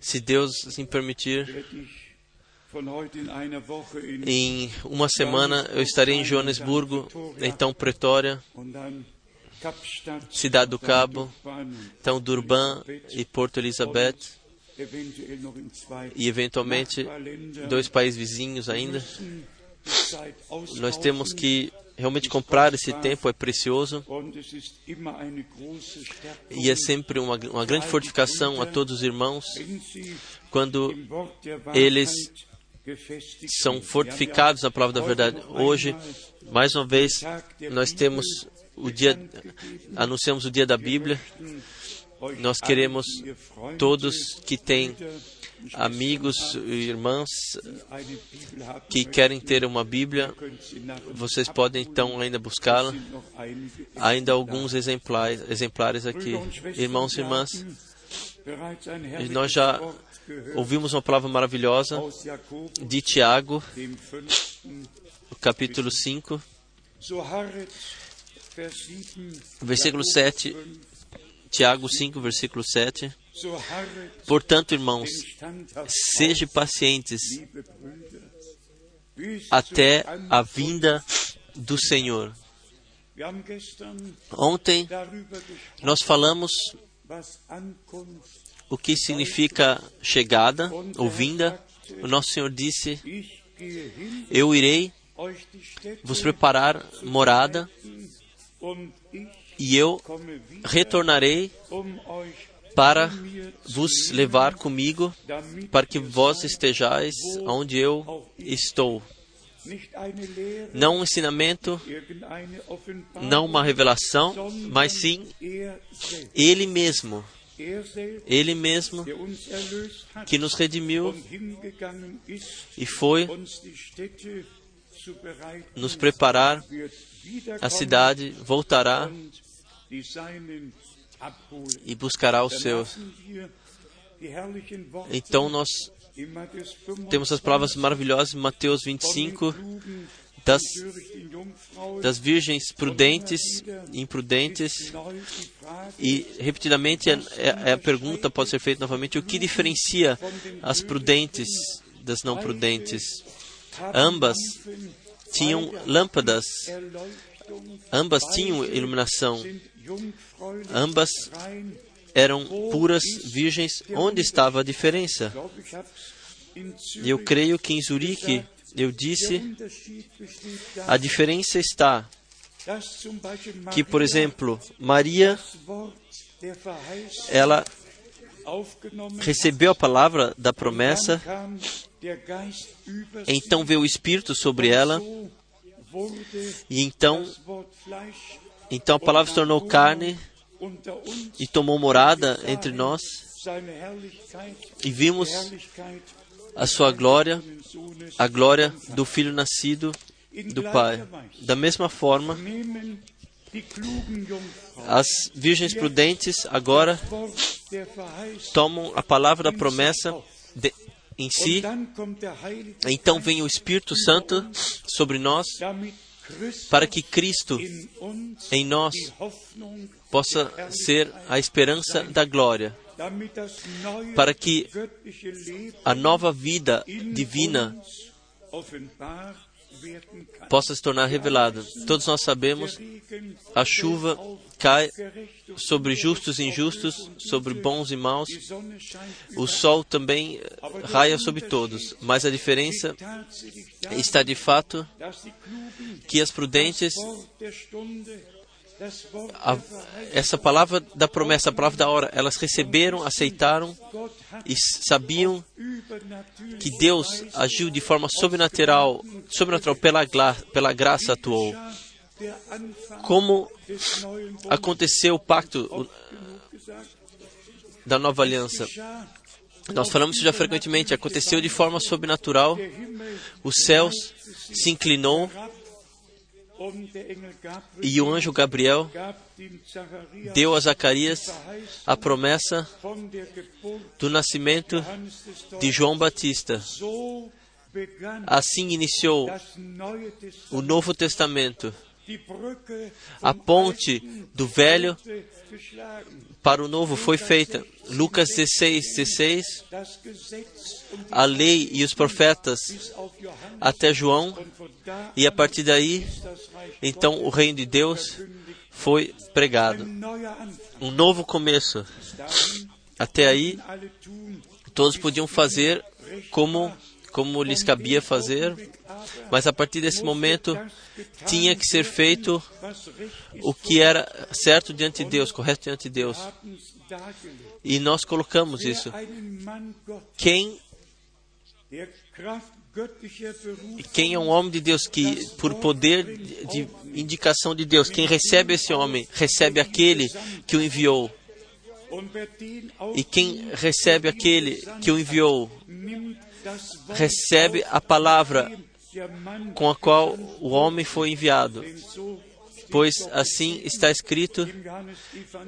Se Deus assim permitir, em uma semana eu estarei em Joanesburgo, então Pretória, Cidade do Cabo, então Durban e Porto Elizabeth, e eventualmente dois países vizinhos ainda. Nós temos que realmente comprar esse tempo, é precioso. E é sempre uma, uma grande fortificação a todos os irmãos quando eles são fortificados na palavra da verdade. Hoje, mais uma vez, nós temos o dia, anunciamos o dia da Bíblia. Nós queremos todos que têm amigos e irmãs que querem ter uma Bíblia, vocês podem então ainda buscá-la. Ainda alguns exemplares, exemplares aqui. Irmãos e irmãs, nós já ouvimos uma palavra maravilhosa de Tiago, capítulo 5, versículo 7. Tiago 5, versículo 7. Portanto, irmãos, sejam pacientes até a vinda do Senhor. Ontem nós falamos o que significa chegada ou vinda. O nosso Senhor disse: Eu irei vos preparar morada e eu retornarei para vos levar comigo, para que vós estejais onde eu estou. Não um ensinamento, não uma revelação, mas sim Ele mesmo. Ele mesmo que nos redimiu e foi nos preparar a cidade, voltará e buscará os seus. Então nós temos as palavras maravilhosas em Mateus 25 das, das virgens prudentes e imprudentes. E repetidamente a, a pergunta pode ser feita novamente: o que diferencia as prudentes das não prudentes? Ambas tinham lâmpadas, ambas tinham iluminação, ambas eram puras virgens. Onde estava a diferença? Eu creio que em Zurique eu disse a diferença está que, por exemplo, Maria ela recebeu a palavra da promessa, então veio o Espírito sobre ela, e então, então a palavra se tornou carne e tomou morada entre nós, e vimos a sua glória, a glória do Filho nascido do Pai. Da mesma forma, as virgens prudentes agora tomam a palavra da promessa de, em si. Então vem o Espírito Santo sobre nós para que Cristo em nós possa ser a esperança da glória, para que a nova vida divina possa se tornar revelada. Todos nós sabemos, a chuva cai sobre justos e injustos, sobre bons e maus. O sol também raia sobre todos, mas a diferença está de fato que as prudentes a, essa palavra da promessa, a palavra da hora, elas receberam, aceitaram e sabiam que Deus agiu de forma sobrenatural, sobrenatural pela, pela graça atuou. Como aconteceu o pacto da nova aliança? Nós falamos isso já frequentemente. Aconteceu de forma sobrenatural. Os céus se inclinou e o anjo Gabriel deu a Zacarias a promessa do nascimento de João Batista. Assim iniciou o Novo Testamento. A ponte do Velho para o novo foi feita. Lucas 16, 16, a lei e os profetas até João, e a partir daí, então o reino de Deus foi pregado. Um novo começo. Até aí, todos podiam fazer como, como lhes cabia fazer, mas a partir desse momento tinha que ser feito o que era certo diante de Deus, correto diante de Deus. E nós colocamos isso. Quem quem é um homem de Deus que, por poder de indicação de Deus, quem recebe esse homem, recebe aquele que o enviou. E quem recebe aquele que o enviou, recebe a palavra com a qual o homem foi enviado. Pois assim está escrito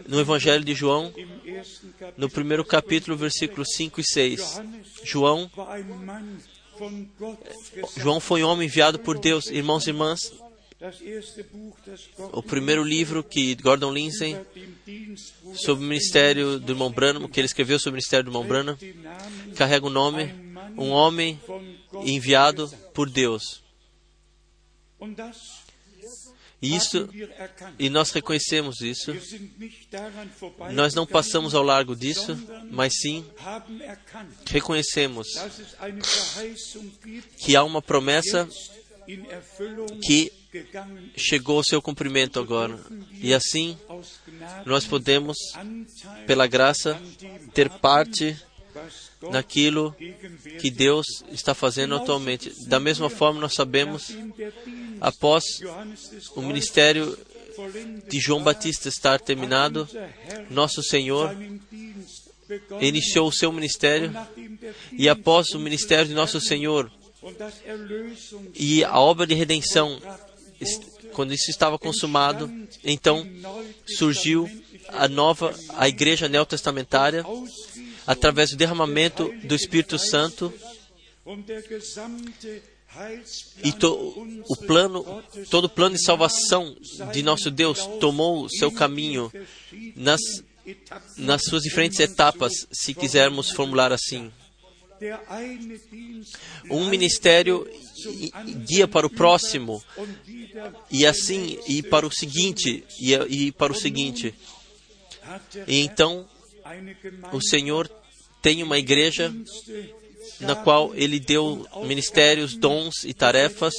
no Evangelho de João, no primeiro capítulo, versículos 5 e 6. João, João foi um homem enviado por Deus. Irmãos e irmãs, o primeiro livro que Gordon Lindsay, sobre o ministério do irmão Branham, que ele escreveu sobre o ministério do irmão Branham, carrega o nome Um Homem Enviado por Deus. E isso, e nós reconhecemos isso. Nós não passamos ao largo disso, mas sim reconhecemos que há uma promessa que chegou ao seu cumprimento agora. E assim, nós podemos, pela graça, ter parte naquilo que Deus está fazendo atualmente. Da mesma forma, nós sabemos, após o ministério de João Batista estar terminado, nosso Senhor iniciou o seu ministério e após o ministério de nosso Senhor e a obra de redenção, quando isso estava consumado, então surgiu a nova, a igreja neotestamentária, através do derramamento do Espírito Santo e to, o plano, todo o plano de salvação de nosso Deus tomou seu caminho nas, nas suas diferentes etapas, se quisermos formular assim. Um ministério guia para o próximo e assim e para o seguinte e, e para o seguinte. E então o Senhor tem uma igreja na qual Ele deu ministérios, dons e tarefas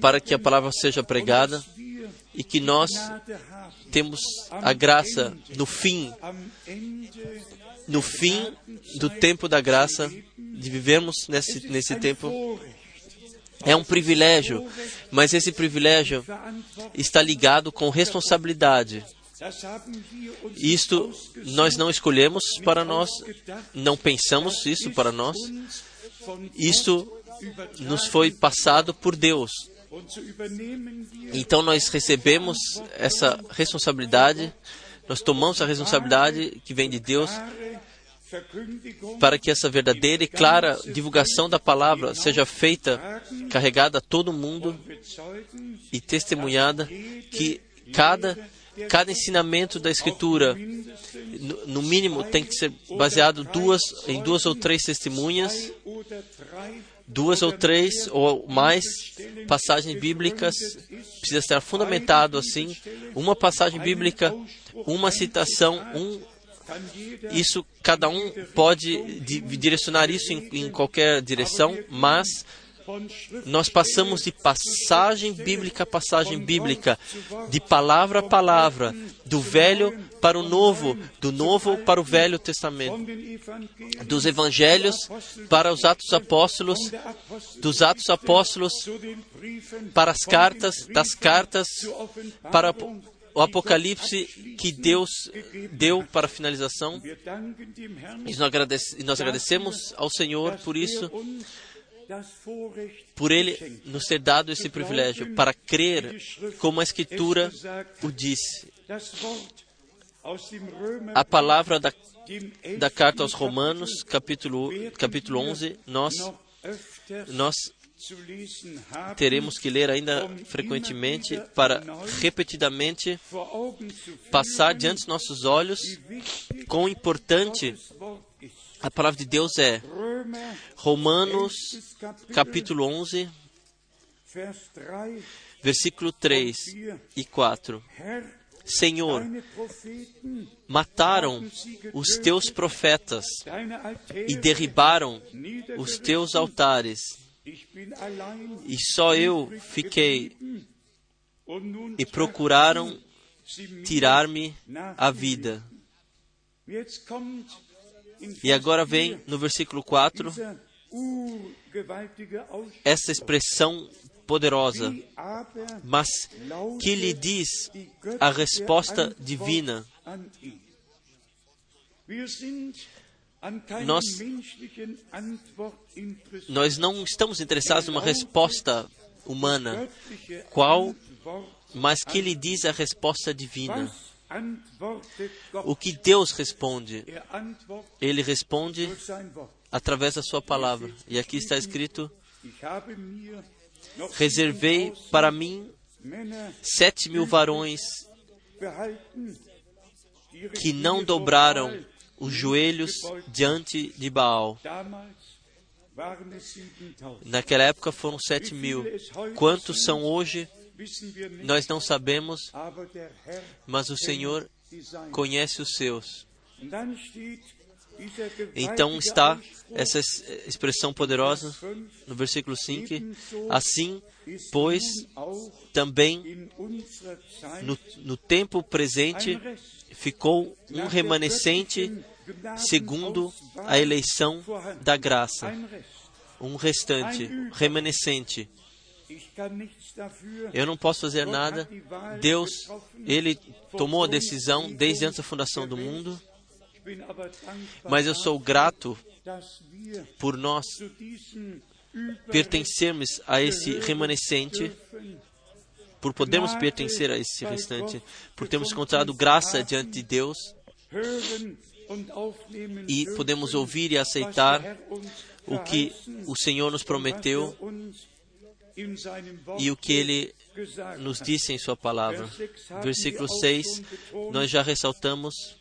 para que a palavra seja pregada e que nós temos a graça no fim, no fim do tempo da graça, de vivermos nesse, nesse tempo. É um privilégio, mas esse privilégio está ligado com responsabilidade. Isto nós não escolhemos para nós, não pensamos isso para nós. Isto nos foi passado por Deus. Então nós recebemos essa responsabilidade, nós tomamos a responsabilidade que vem de Deus para que essa verdadeira e clara divulgação da palavra seja feita, carregada a todo mundo e testemunhada que cada cada ensinamento da Escritura, no, mínimo, tem que ser baseado duas, em duas ou três testemunhas, duas ou três ou mais passagens bíblicas, precisa estar fundamentado assim, uma passagem bíblica, uma citação, um isso cada um pode direcionar isso em, em qualquer direção, mas nós passamos de passagem bíblica a passagem bíblica, de palavra a palavra, do velho para o novo, do novo para o velho testamento, dos evangelhos para os atos apóstolos, dos atos apóstolos para as cartas, das cartas para o Apocalipse que Deus deu para a finalização. E nós agradecemos ao Senhor por isso por Ele nos ter dado esse privilégio para crer como a Escritura o disse. A palavra da, da carta aos Romanos, capítulo, capítulo 11, nós, nós teremos que ler ainda frequentemente para repetidamente passar diante dos nossos olhos quão importante a palavra de Deus é. Romanos, capítulo 11, versículo 3 e 4. Senhor, mataram os teus profetas e derribaram os teus altares, e só eu fiquei, e procuraram tirar-me a vida. E agora vem no versículo 4 essa expressão poderosa, mas que lhe diz a resposta divina. Nós, nós não estamos interessados numa resposta humana, qual, mas que lhe diz a resposta divina. O que Deus responde? Ele responde através da Sua palavra. E aqui está escrito: Reservei para mim sete mil varões que não dobraram os joelhos diante de Baal. Naquela época foram sete mil. Quantos são hoje? Nós não sabemos, mas o Senhor conhece os seus. Então está essa expressão poderosa no versículo 5. Assim, pois, também no, no tempo presente ficou um remanescente segundo a eleição da graça. Um restante, remanescente. Eu não posso fazer nada. Deus, Ele tomou a decisão desde antes da fundação do mundo. Mas eu sou grato por nós pertencermos a esse remanescente, por podermos pertencer a esse restante, por termos encontrado graça diante de Deus e podemos ouvir e aceitar o que o Senhor nos prometeu e o que Ele nos disse em Sua palavra. Versículo 6, nós já ressaltamos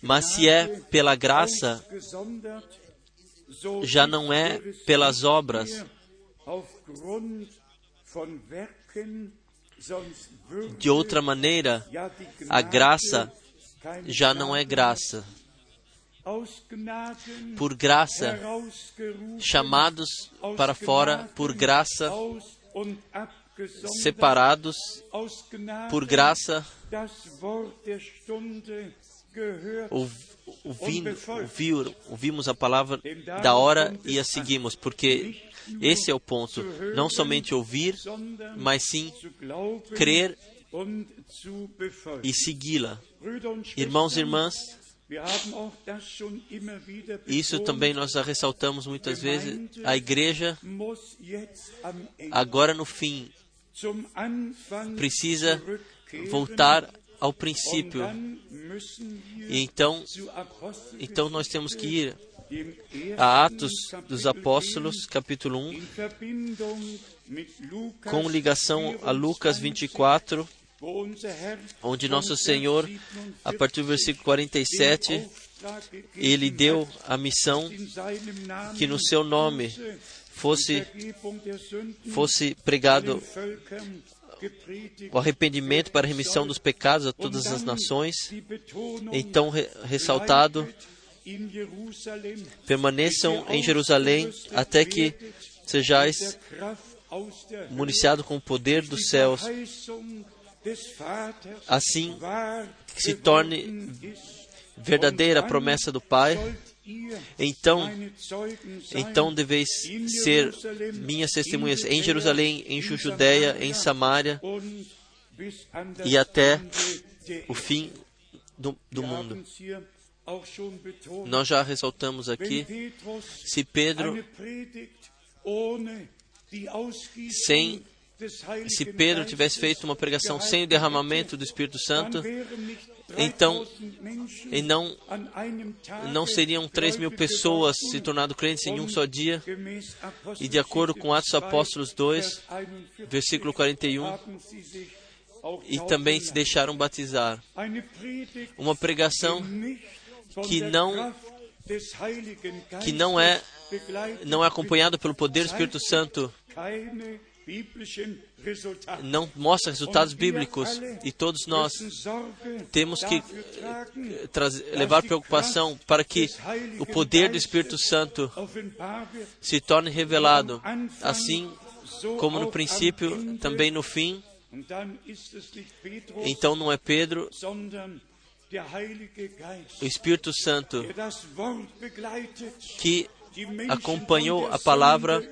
mas se é pela graça, já não é pelas obras. De outra maneira, a graça já não é graça. Por graça, chamados para fora, por graça, separados por graça, ouvindo, ouvir, ouvimos a palavra da hora e a seguimos, porque esse é o ponto. Não somente ouvir, mas sim crer e segui-la. Irmãos e irmãs, isso também nós já ressaltamos muitas vezes. A igreja, agora no fim, precisa voltar ao princípio. E então, então nós temos que ir a Atos dos Apóstolos, capítulo 1, com ligação a Lucas 24, onde nosso Senhor, a partir do versículo 47, ele deu a missão que no seu nome fosse, fosse pregado o arrependimento para a remissão dos pecados a todas as nações. Então, ressaltado, permaneçam em Jerusalém até que sejais municiado com o poder dos céus. Assim se torne verdadeira a promessa do Pai então, então deveis ser minhas testemunhas em Jerusalém, em Judéia, em Samaria e até o fim do, do mundo. Nós já ressaltamos aqui, se Pedro, sem se Pedro tivesse feito uma pregação sem o derramamento do Espírito Santo, então e não, não seriam 3 mil pessoas se tornando crentes em um só dia. E de acordo com Atos Apóstolos 2, versículo 41, e também se deixaram batizar. Uma pregação que não que não é não é acompanhada pelo poder do Espírito Santo não mostra resultados bíblicos. e todos nós temos que trazer, levar preocupação para que o poder do Espírito Santo se torne revelado, assim como no princípio, também no fim. Então não é Pedro, o Espírito Santo que acompanhou a palavra,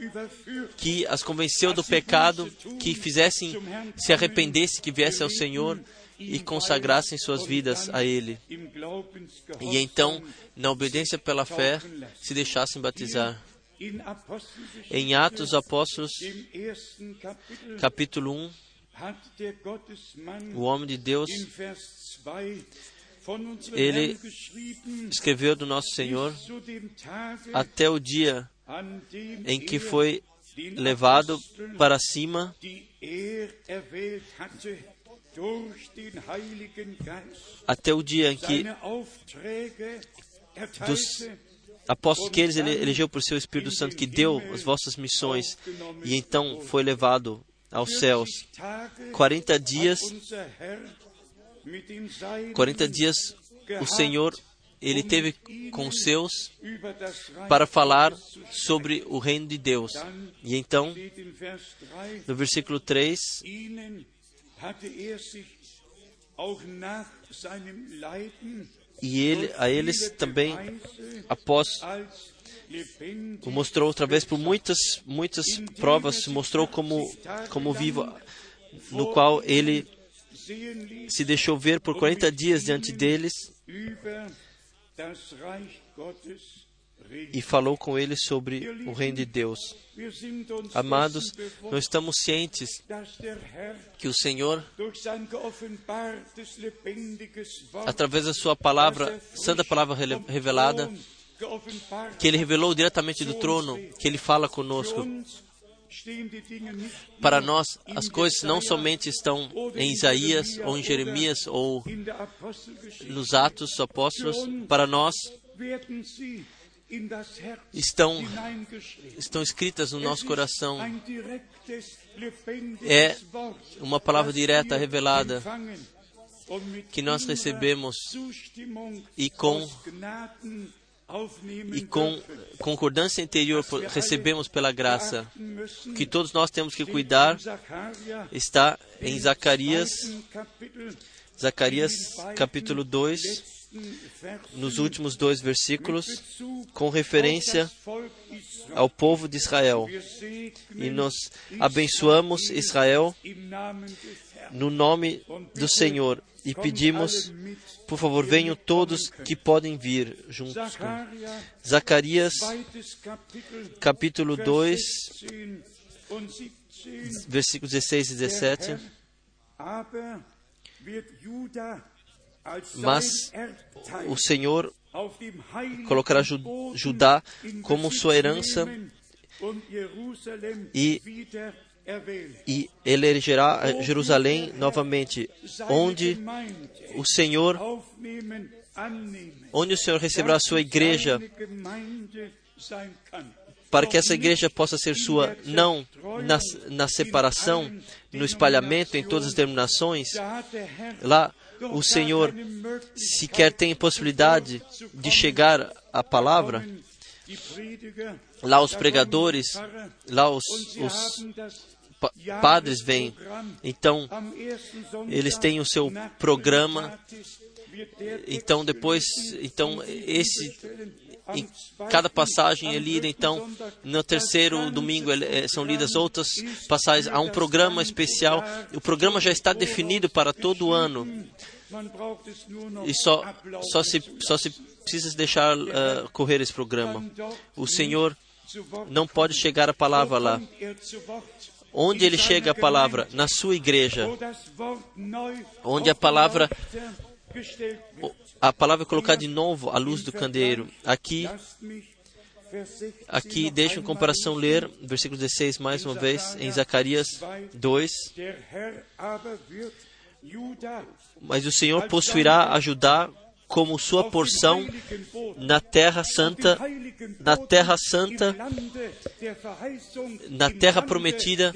que as convenceu do pecado, que fizessem se arrependessem, que viessem ao Senhor e consagrassem suas vidas a Ele. E então, na obediência pela fé, se deixassem batizar. Em Atos Apóstolos, capítulo 1, o homem de Deus, ele escreveu do nosso Senhor até o dia em que foi levado para cima. até o dia em que dos apóstolos que eles elegeu por seu Espírito Santo que deu as vossas missões e então foi levado aos céus. 40 dias 40 dias o Senhor ele teve com os seus para falar sobre o reino de Deus. E então, no versículo 3, e ele, a eles também, após o mostrou outra vez por muitas, muitas provas, mostrou como, como vivo, no qual ele se deixou ver por 40 dias diante deles e falou com eles sobre o reino de Deus. Amados, nós estamos cientes que o Senhor, através da Sua palavra, santa palavra revelada, que Ele revelou diretamente do trono, que Ele fala conosco. Para nós, as coisas não somente estão em Isaías ou em Jeremias ou nos Atos dos Apóstolos, para nós estão, estão escritas no nosso coração. É uma palavra direta, revelada, que nós recebemos e com e com concordância interior recebemos pela graça, que todos nós temos que cuidar, está em Zacarias, Zacarias capítulo 2, nos últimos dois versículos, com referência ao povo de Israel. E nós abençoamos Israel no nome do Senhor. E pedimos, por favor, venham todos que podem vir juntos. Zacarias, capítulo 2, versículos 16 e 17. Mas o Senhor colocará Judá como sua herança e e ele elegerá Jerusalém novamente, onde o Senhor, onde o Senhor receberá a sua igreja, para que essa igreja possa ser sua, não na, na separação, no espalhamento em todas as denominações. Lá, o Senhor sequer tem possibilidade de chegar à palavra. Lá, os pregadores, lá, os, os padres vêm. Então, eles têm o seu programa. Então, depois, então, esse em cada passagem é lida, então, no terceiro domingo é, são lidas outras passagens. Há um programa especial. O programa já está definido para todo o ano. E só, só, se, só se precisa deixar uh, correr esse programa. O Senhor não pode chegar a palavra lá Onde ele chega a palavra? Na sua igreja. Onde a palavra a palavra é colocada de novo à luz do candeeiro. Aqui Aqui deixa em comparação ler versículo 16 mais uma vez em Zacarias 2. Mas o Senhor possuirá a Judá como sua porção na terra santa, na terra santa, na terra prometida,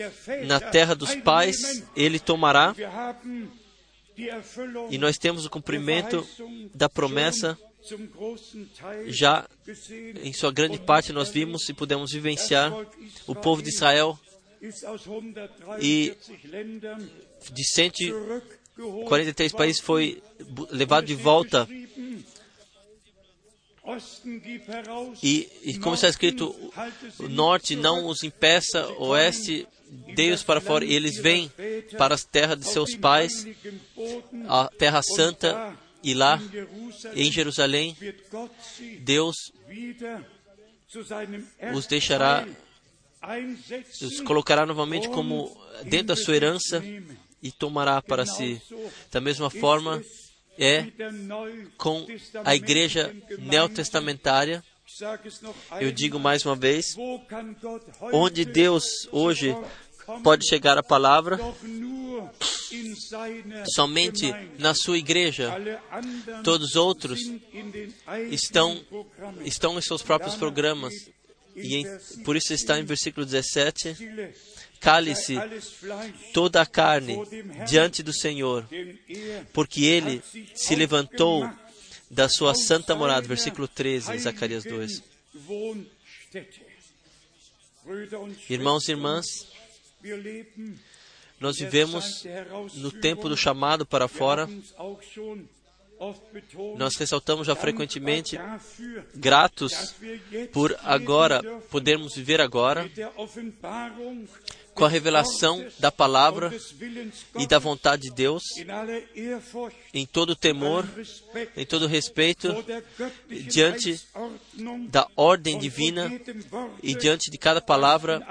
na terra dos pais, ele tomará. E nós temos o cumprimento da promessa já em sua grande parte nós vimos e pudemos vivenciar o povo de Israel e de 143 países foi levado de volta. E, e, como está escrito, o norte não os impeça, o oeste dê-os para fora, e eles vêm para a terra de seus pais, a terra santa, e lá, em Jerusalém, Deus os deixará, os colocará novamente como dentro da sua herança e tomará para si. Da mesma forma, é com a igreja neotestamentária. Eu digo mais uma vez, onde Deus hoje pode chegar a palavra somente na sua igreja. Todos os outros estão, estão em seus próprios programas. E em, por isso está em versículo 17: Cale-se toda a carne diante do Senhor, porque ele se levantou da sua santa morada. Versículo 13, Zacarias 2. Irmãos e irmãs, nós vivemos no tempo do chamado para fora. Nós ressaltamos já frequentemente gratos por agora podermos viver agora com a revelação da palavra e da vontade de Deus, em todo temor, em todo respeito, diante da ordem divina e diante de cada palavra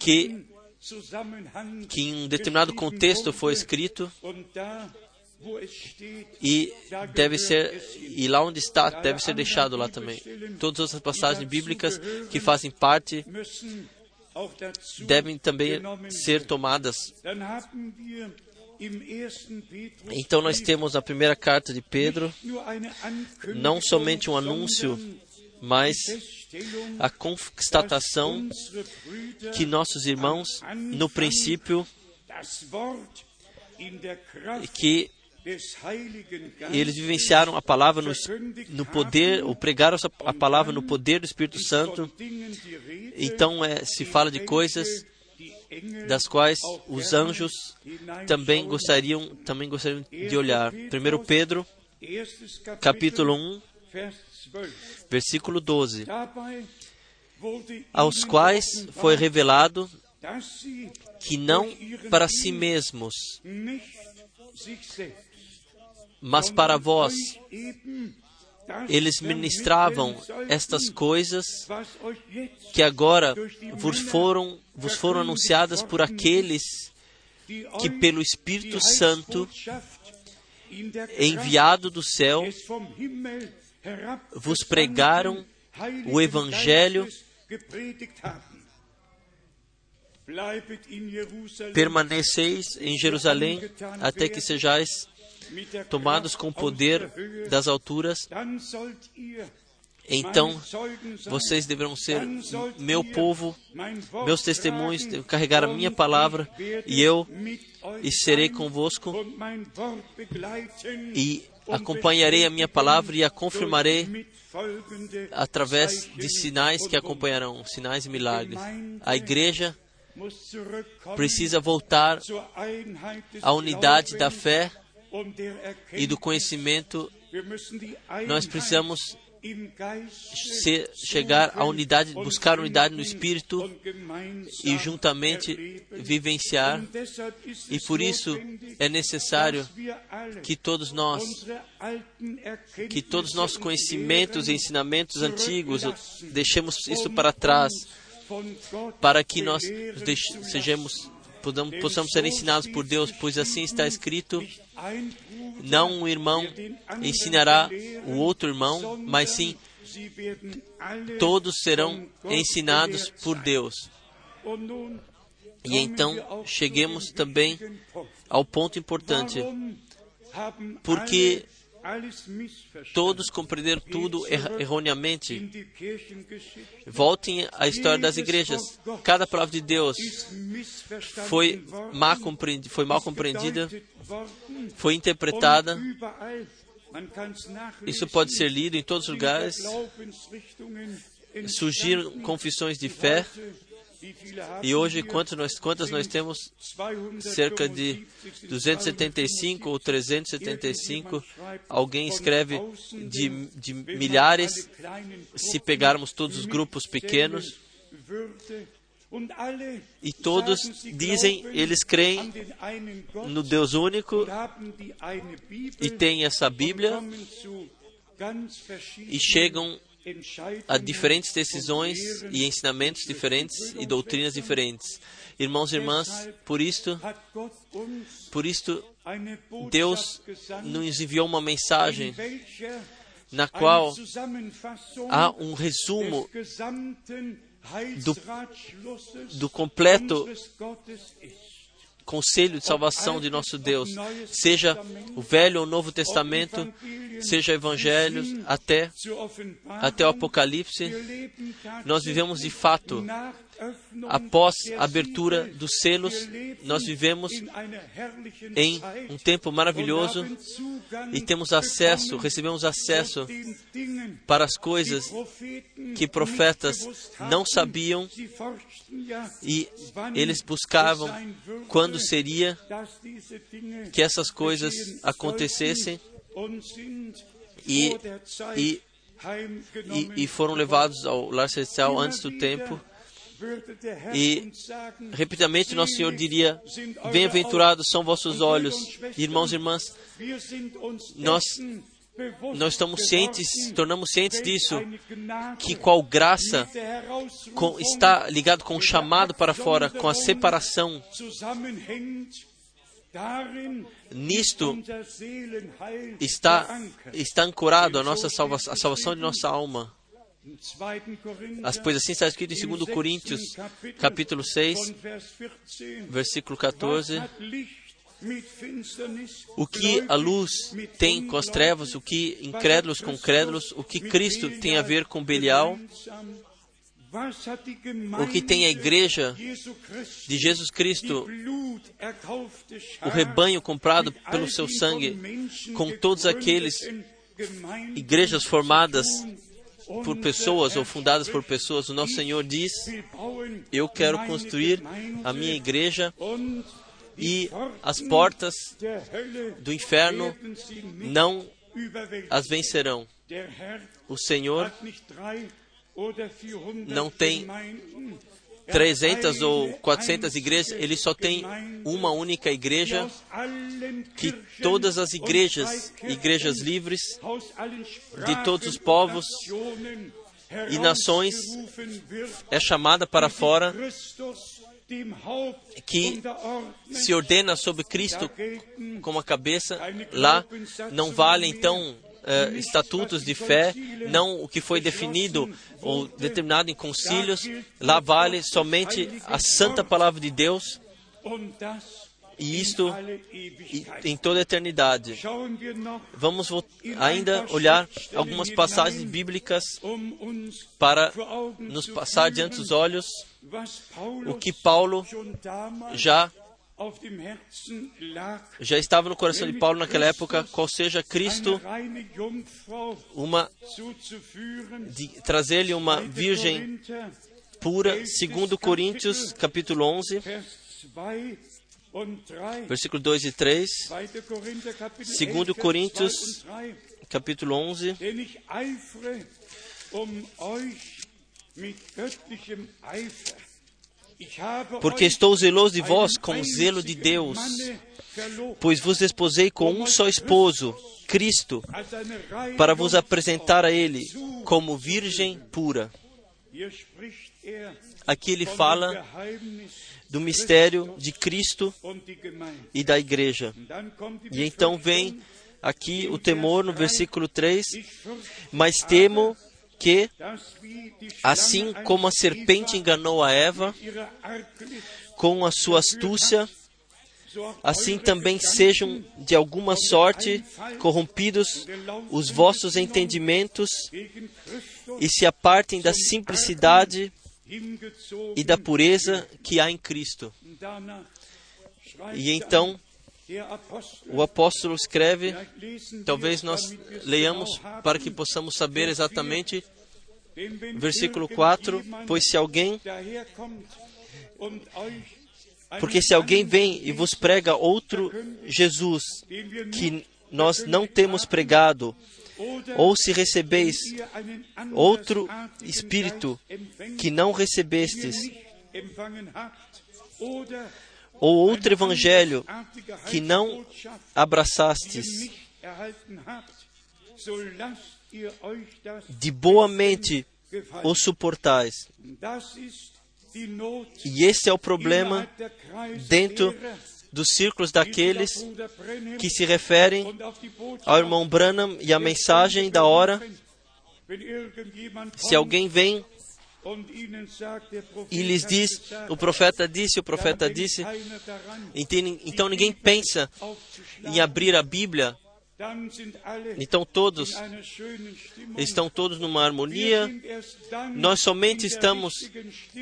que que em um determinado contexto foi escrito e deve ser e lá onde está deve ser deixado lá também. Todas as passagens bíblicas que fazem parte devem também ser tomadas. Então nós temos a primeira carta de Pedro, não somente um anúncio, mas a constatação que nossos irmãos, no princípio, que eles vivenciaram a palavra no, no, poder, ou pregaram a palavra no poder do Espírito Santo. Então é, se fala de coisas das quais os anjos também gostariam, também gostariam de olhar. 1 Pedro, capítulo 1, versículo 12, aos quais foi revelado que não para si mesmos, mas para vós, eles ministravam estas coisas que agora vos foram, vos foram anunciadas por aqueles que, pelo Espírito Santo, enviado do céu, vos pregaram o Evangelho. Permaneceis em Jerusalém até que sejais tomados com o poder das alturas. Então vocês deverão ser meu povo, meus testemunhos, carregar a minha palavra e eu e serei convosco e acompanharei a minha palavra e a confirmarei através de sinais que acompanharão, sinais e milagres. A igreja precisa voltar à unidade da fé e do conhecimento. Nós precisamos ser, chegar à unidade, buscar unidade no Espírito e juntamente vivenciar. E por isso é necessário que todos nós, que todos nossos conhecimentos e ensinamentos antigos, deixemos isso para trás para que nós sejamos, possamos ser ensinados por Deus, pois assim está escrito: não um irmão ensinará o outro irmão, mas sim todos serão ensinados por Deus. E então cheguemos também ao ponto importante, porque todos compreenderam tudo erroneamente. Voltem à história das igrejas. Cada palavra de Deus foi mal, compreendida, foi mal compreendida, foi interpretada. Isso pode ser lido em todos os lugares. Surgiram confissões de fé e hoje, quantas nós, quantas nós temos? Cerca de 275 ou 375. Alguém escreve de, de milhares, se pegarmos todos os grupos pequenos. E todos dizem, eles creem no Deus único e têm essa Bíblia e chegam a diferentes decisões e ensinamentos diferentes e doutrinas diferentes. Irmãos e irmãs, por isto, por isto Deus nos enviou uma mensagem na qual há um resumo do, do completo conselho de salvação de nosso Deus, seja o Velho ou Novo Testamento, seja Evangelhos, até, até o Apocalipse, nós vivemos de fato após a abertura dos selos, nós vivemos em um tempo maravilhoso e temos acesso, recebemos acesso para as coisas que profetas não sabiam e eles buscavam quando seria que essas coisas acontecessem e, e, e, e foram levados ao lar celestial antes do tempo e repetidamente nosso Senhor diria: Bem-aventurados são vossos olhos, irmãos e irmãs. Nós nós estamos cientes, tornamos cientes disso, que qual graça com, está ligado com o chamado para fora, com a separação. Nisto está, está ancorado a nossa salva, a salvação de nossa alma. As, pois assim está escrito em 2 Coríntios, capítulo 6, versículo 14. O que a luz tem com as trevas, o que incrédulos com crédulos, o que Cristo tem a ver com Belial, o que tem a igreja de Jesus Cristo, o rebanho comprado pelo seu sangue, com todos aqueles igrejas formadas por pessoas ou fundadas por pessoas, o nosso Senhor diz: Eu quero construir a minha igreja e as portas do inferno não as vencerão. O Senhor não tem 300 ou 400 igrejas, ele só tem uma única igreja, que todas as igrejas, igrejas livres de todos os povos e nações, é chamada para fora, que se ordena sobre Cristo como a cabeça, lá não vale então uh, estatutos de fé, não o que foi definido ou determinado em concílios, lá vale somente a santa palavra de Deus e isto em toda a eternidade. Vamos ainda olhar algumas passagens bíblicas para nos passar diante dos olhos o que Paulo já já estava no coração de Paulo naquela época, qual seja Cristo, uma trazer-lhe uma virgem pura, segundo Coríntios, capítulo 11, versículo 2 e 3, segundo Coríntios, capítulo 11, porque estou zeloso de vós com zelo de Deus, pois vos desposei com um só esposo, Cristo, para vos apresentar a Ele como virgem pura. Aqui ele fala do mistério de Cristo e da igreja. E então vem aqui o temor no versículo 3: Mas temo que, assim como a serpente enganou a Eva com a sua astúcia, assim também sejam de alguma sorte corrompidos os vossos entendimentos e se apartem da simplicidade e da pureza que há em Cristo. E então o apóstolo escreve, talvez nós leiamos para que possamos saber exatamente, versículo 4: Pois se alguém porque se alguém vem e vos prega outro Jesus que nós não temos pregado, ou se recebeis outro Espírito que não recebestes, ou outro Evangelho que não abraçastes, de boa mente o suportais. E esse é o problema dentro dos círculos daqueles que se referem ao irmão Branham e à mensagem da hora. Se alguém vem e lhes diz, o profeta disse, o profeta disse, então ninguém pensa em abrir a Bíblia então todos estão todos numa harmonia. Nós somente estamos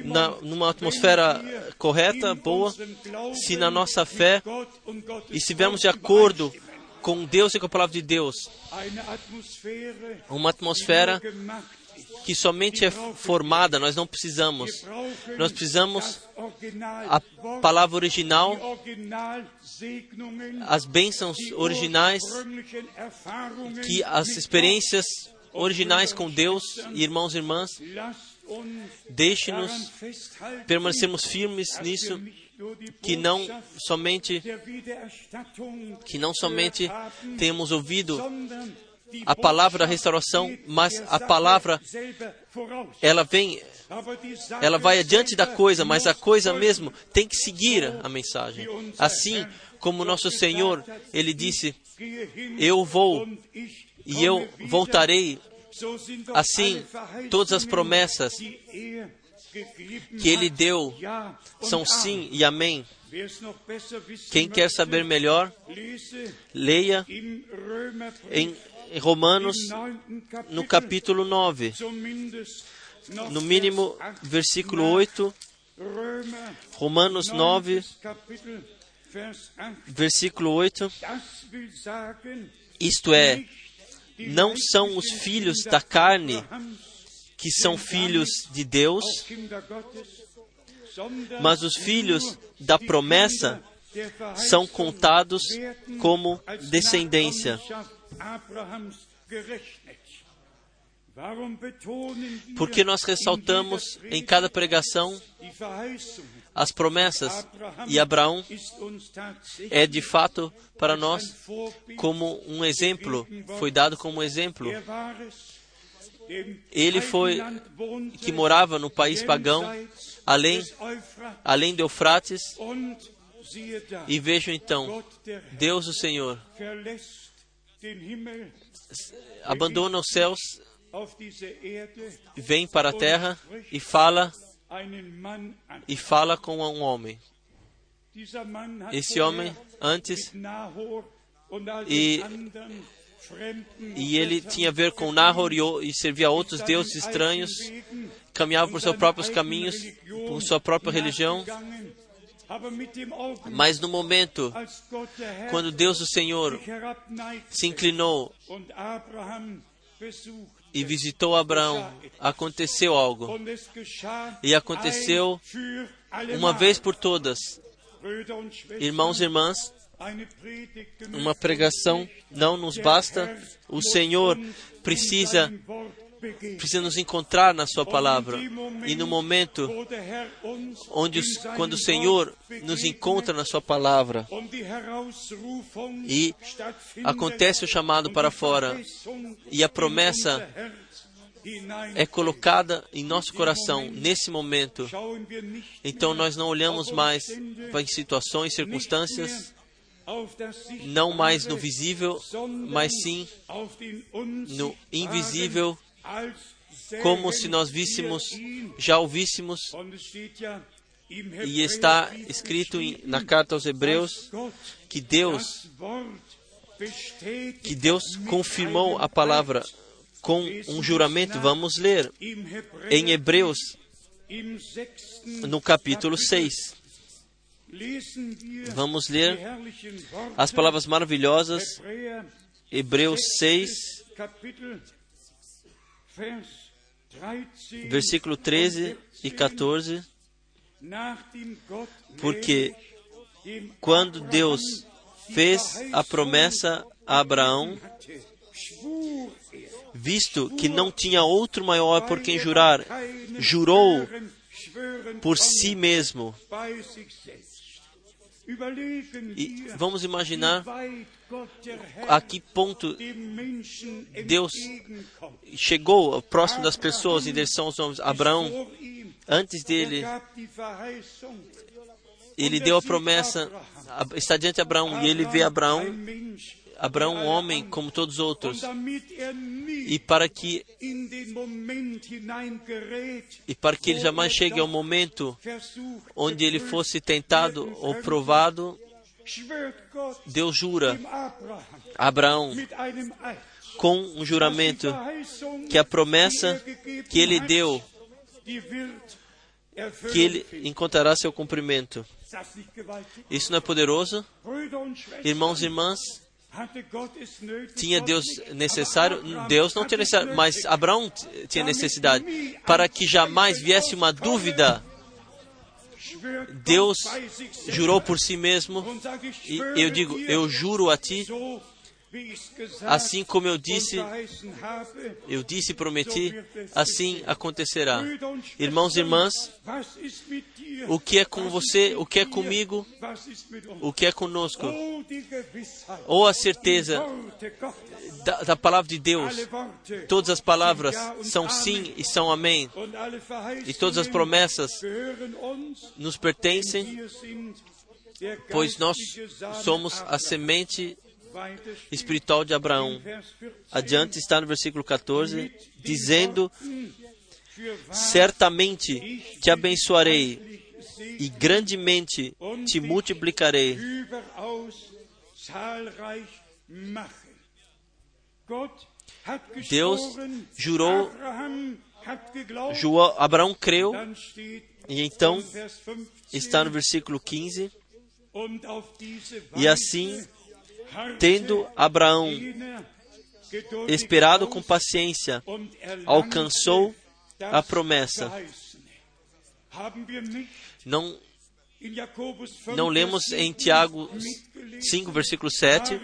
na, numa atmosfera correta, boa, se na nossa fé estivermos de acordo com Deus e com a palavra de Deus. Uma atmosfera que somente é formada, nós não precisamos. Nós precisamos a palavra original, as bênçãos originais, que as experiências originais com Deus, irmãos e irmãs, deixe-nos permanecermos firmes nisso, que não somente que não somente tenhamos ouvido a palavra da restauração, mas a palavra ela vem ela vai adiante da coisa, mas a coisa mesmo tem que seguir a mensagem. Assim como nosso Senhor, ele disse: Eu vou e eu voltarei. Assim, todas as promessas que ele deu são sim e amém. Quem quer saber melhor, leia em Romanos, no capítulo 9, no mínimo, versículo 8. Romanos 9, versículo 8. Isto é, não são os filhos da carne que são filhos de Deus, mas os filhos da promessa são contados como descendência. Porque nós ressaltamos em cada pregação as promessas e Abraão é de fato para nós como um exemplo, foi dado como exemplo. Ele foi que morava no país pagão, além, além de Eufrates, e vejo então Deus o Senhor abandona os céus, vem para a terra e fala e fala com um homem. Esse homem antes e e ele tinha a ver com Nahor e, servia a outros deuses estranhos, caminhava por seus próprios caminhos, por sua própria religião, mas no momento quando Deus o Senhor se inclinou e visitou Abraão, aconteceu algo. E aconteceu uma vez por todas. Irmãos e irmãs, uma pregação não nos basta. O Senhor precisa precisa nos encontrar na Sua palavra. E no momento onde, quando o Senhor nos encontra na Sua palavra e acontece o chamado para fora e a promessa é colocada em nosso coração nesse momento, então nós não olhamos mais para situações, circunstâncias, não mais no visível, mas sim no invisível, como se nós víssemos, já o víssemos, e está escrito na carta aos Hebreus que Deus que Deus confirmou a palavra com um juramento. Vamos ler em Hebreus, no capítulo 6. Vamos ler as palavras maravilhosas, Hebreus 6, versículo 13 e 14. Porque quando Deus fez a promessa a Abraão, visto que não tinha outro maior por quem jurar, jurou por si mesmo. E vamos imaginar a que ponto Deus chegou próximo das pessoas em direção aos homens. Abraão, antes dele, ele deu a promessa, está diante de Abraão, e ele vê Abraão Abraão um homem como todos os outros. E para que e para que ele jamais chegue ao momento onde ele fosse tentado ou provado, Deus jura a Abraão com um juramento que a promessa que ele deu que ele encontrará seu cumprimento. Isso não é poderoso? Irmãos e irmãs, tinha Deus necessário? Deus não tinha necessidade, mas Abraão tinha necessidade. Para que jamais viesse uma dúvida, Deus jurou por si mesmo, e eu digo, eu juro a ti, assim como eu disse, eu disse e prometi, assim acontecerá. Irmãos e irmãs, o que é com você, o que é comigo, o que é conosco. Ou a certeza da, da, palavra de Deus. Todas as palavras são sim e são amém. E todas as promessas nos pertencem, pois nós somos a semente espiritual de Abraão. Adiante está no versículo 14, dizendo: Certamente te abençoarei e grandemente te multiplicarei. Deus jurou, jurou, Abraão creu, e então está no versículo 15, e assim, tendo Abraão esperado com paciência, alcançou a promessa. Não, não lemos em Tiago 5, versículo 7: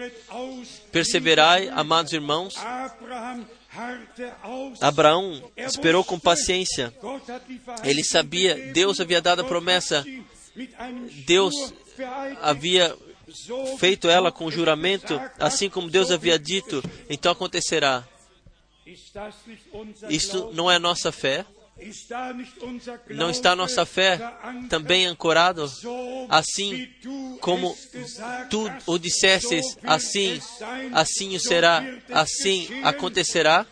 Perseverai, amados irmãos. Abraão esperou com paciência. Ele sabia, Deus havia dado a promessa. Deus havia feito ela com juramento, assim como Deus havia dito, então acontecerá. Isso não é nossa fé? Não está nossa fé também ancorado assim como tu o dissestes, assim, assim o será, assim acontecerá.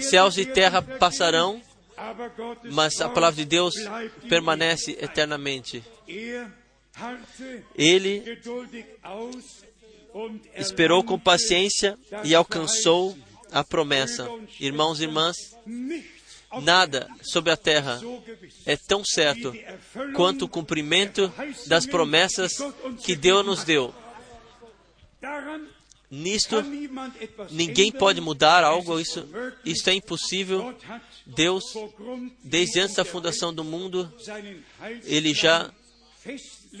Céus e terra passarão, mas a palavra de Deus permanece eternamente. Ele esperou com paciência e alcançou a promessa. Irmãos e irmãs, nada sobre a terra é tão certo quanto o cumprimento das promessas que Deus nos deu. Nisto, ninguém pode mudar algo, isso, isso é impossível. Deus, desde antes da fundação do mundo, Ele já,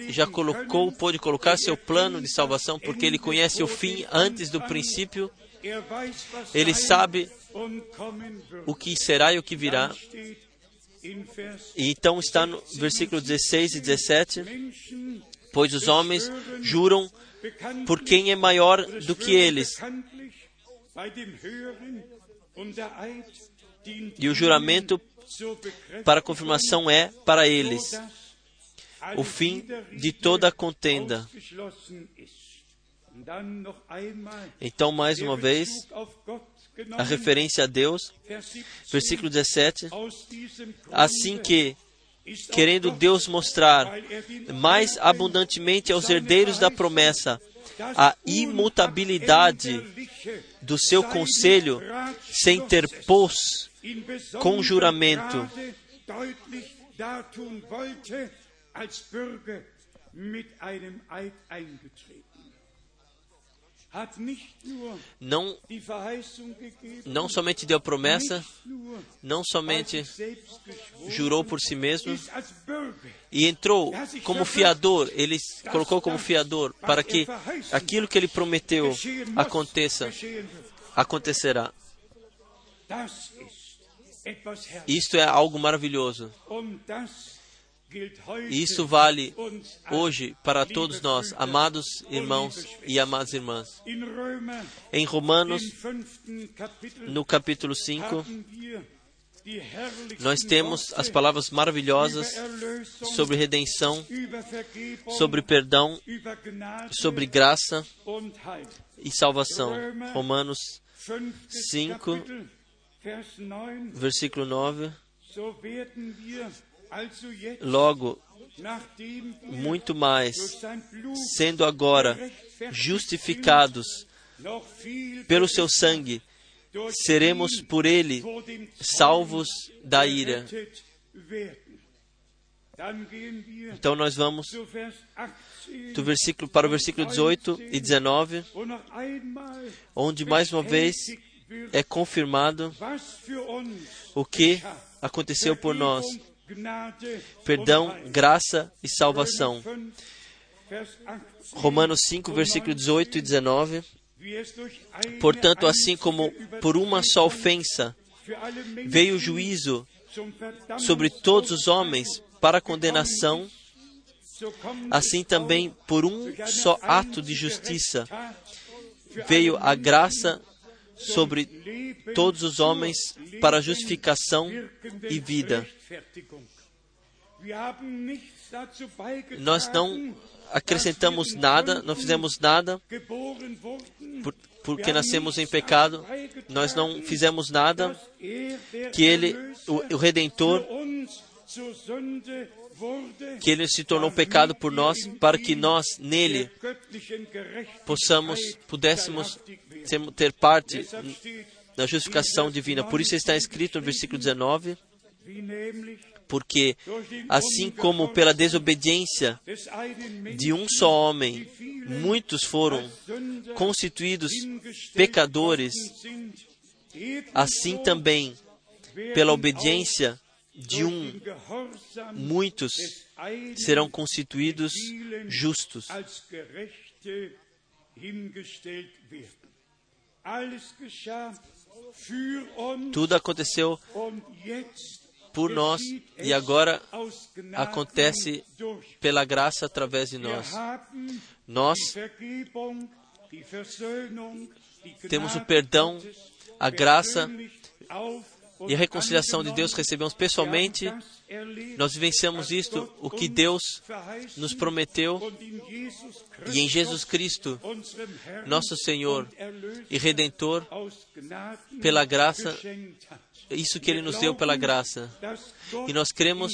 já colocou, pôde colocar seu plano de salvação, porque Ele conhece o fim antes do princípio. Ele sabe o que será e o que virá. E então está no versículo 16 e 17: Pois os homens juram por quem é maior do que eles. E o juramento para confirmação é para eles o fim de toda a contenda. Então, mais uma vez, a referência a Deus, versículo 17: Assim que, querendo Deus mostrar mais abundantemente aos herdeiros da promessa a imutabilidade do seu conselho, se interpôs com juramento als Bürger mit einem Eid eingetreten. Não, não somente deu promessa, não somente jurou por si mesmo e entrou como fiador, ele colocou como fiador para que aquilo que ele prometeu aconteça, acontecerá. Isto é algo maravilhoso. Isso vale hoje para todos nós, amados irmãos e amadas irmãs. Em Romanos, no capítulo 5, nós temos as palavras maravilhosas sobre redenção, sobre perdão, sobre graça e salvação. Romanos 5, versículo 9. Logo, muito mais, sendo agora justificados pelo seu sangue, seremos por ele salvos da ira. Então nós vamos do versículo para o versículo 18 e 19, onde mais uma vez é confirmado o que aconteceu por nós perdão, graça e salvação. Romanos 5, versículo 18 e 19. Portanto, assim como por uma só ofensa veio o juízo sobre todos os homens para condenação, assim também por um só ato de justiça veio a graça sobre todos os homens para justificação e vida. Nós não acrescentamos nada, não fizemos nada por, porque nascemos em pecado, nós não fizemos nada que Ele, o Redentor, que Ele se tornou pecado por nós, para que nós nele possamos, pudéssemos ter parte na justificação divina. Por isso está escrito no versículo 19 porque assim como pela desobediência de um só homem muitos foram constituídos pecadores, assim também pela obediência de um muitos serão constituídos justos. Tudo aconteceu por nós e agora acontece pela graça através de nós. Nós temos o perdão, a graça e a reconciliação de Deus recebemos pessoalmente. Nós vivenciamos isto, o que Deus nos prometeu, e em Jesus Cristo, nosso Senhor e Redentor, pela graça, isso que Ele nos deu pela graça. E nós cremos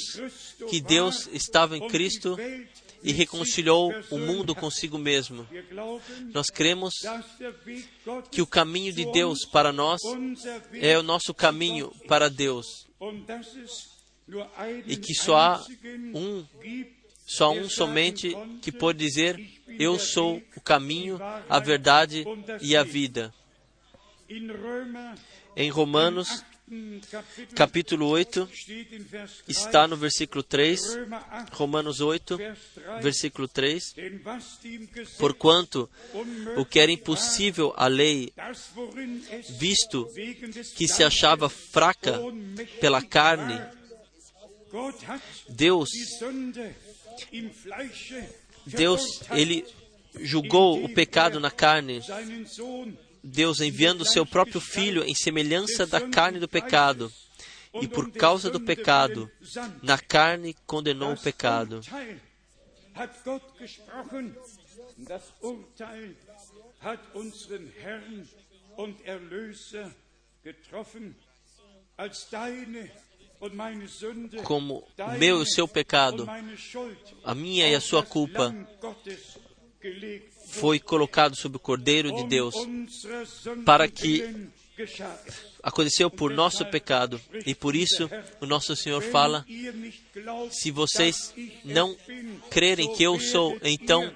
que Deus estava em Cristo e reconciliou o mundo consigo mesmo. Nós cremos que o caminho de Deus para nós é o nosso caminho para Deus. E que só há um, só um somente que pode dizer: Eu sou o caminho, a verdade e a vida. Em Romanos capítulo 8, está no versículo 3, Romanos 8, versículo 3. Porquanto o que era impossível à lei, visto que se achava fraca pela carne, Deus, Deus, ele julgou o pecado na carne Deus enviando o seu próprio Filho em semelhança da carne do pecado, e por causa do pecado, na carne condenou o pecado. Como meu e o seu pecado, a minha e a sua culpa, foi colocado sobre o Cordeiro de Deus. para que-. Aconteceu por nosso pecado, e por isso o nosso Senhor fala: se vocês não crerem que eu sou, então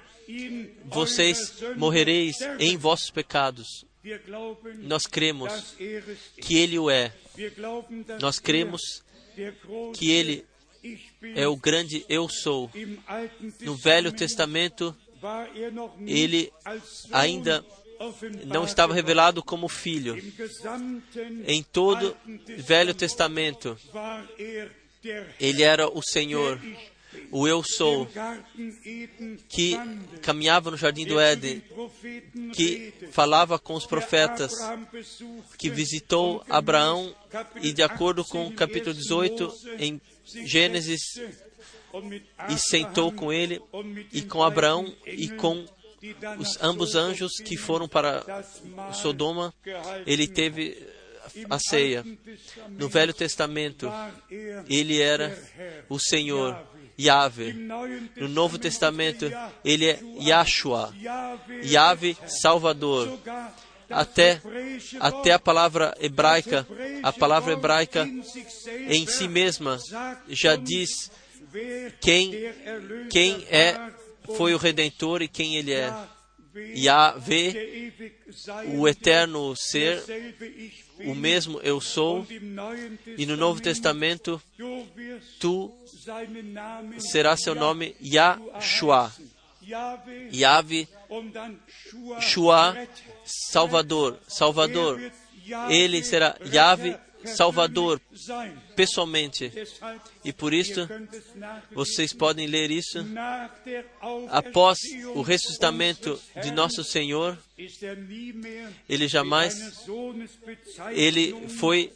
vocês morrereis em vossos pecados. Nós cremos que Ele o é. Nós cremos que Ele é o grande Eu sou. No Velho Testament Testamento, ele ainda não estava revelado como Filho. Em todo Velho Testament Testamento, Ele era o Senhor, o Eu sou, que caminhava no jardim do Éden, que falava com os profetas, que visitou Abraão e, de acordo com o capítulo 18 18, em Gênesis, e sentou com ele e com Abraão e com os ambos anjos que foram para Sodoma, ele teve a ceia. No Velho Testamento, ele era o Senhor, Yahvé. No Novo Testamento, ele é Yahshua, Yahvé Salvador. Até, até a palavra hebraica, a palavra hebraica em si mesma já diz quem, quem é, foi o Redentor e quem ele é. Yahvé, o eterno ser, o mesmo eu sou, e no Novo Testamento, tu será seu nome Yahshua. Yahvé, Shua, Salvador, Salvador. Ele será Yahvé, Salvador, pessoalmente. E por isso, vocês podem ler isso. Após o ressuscitamento de nosso Senhor, ele jamais ele foi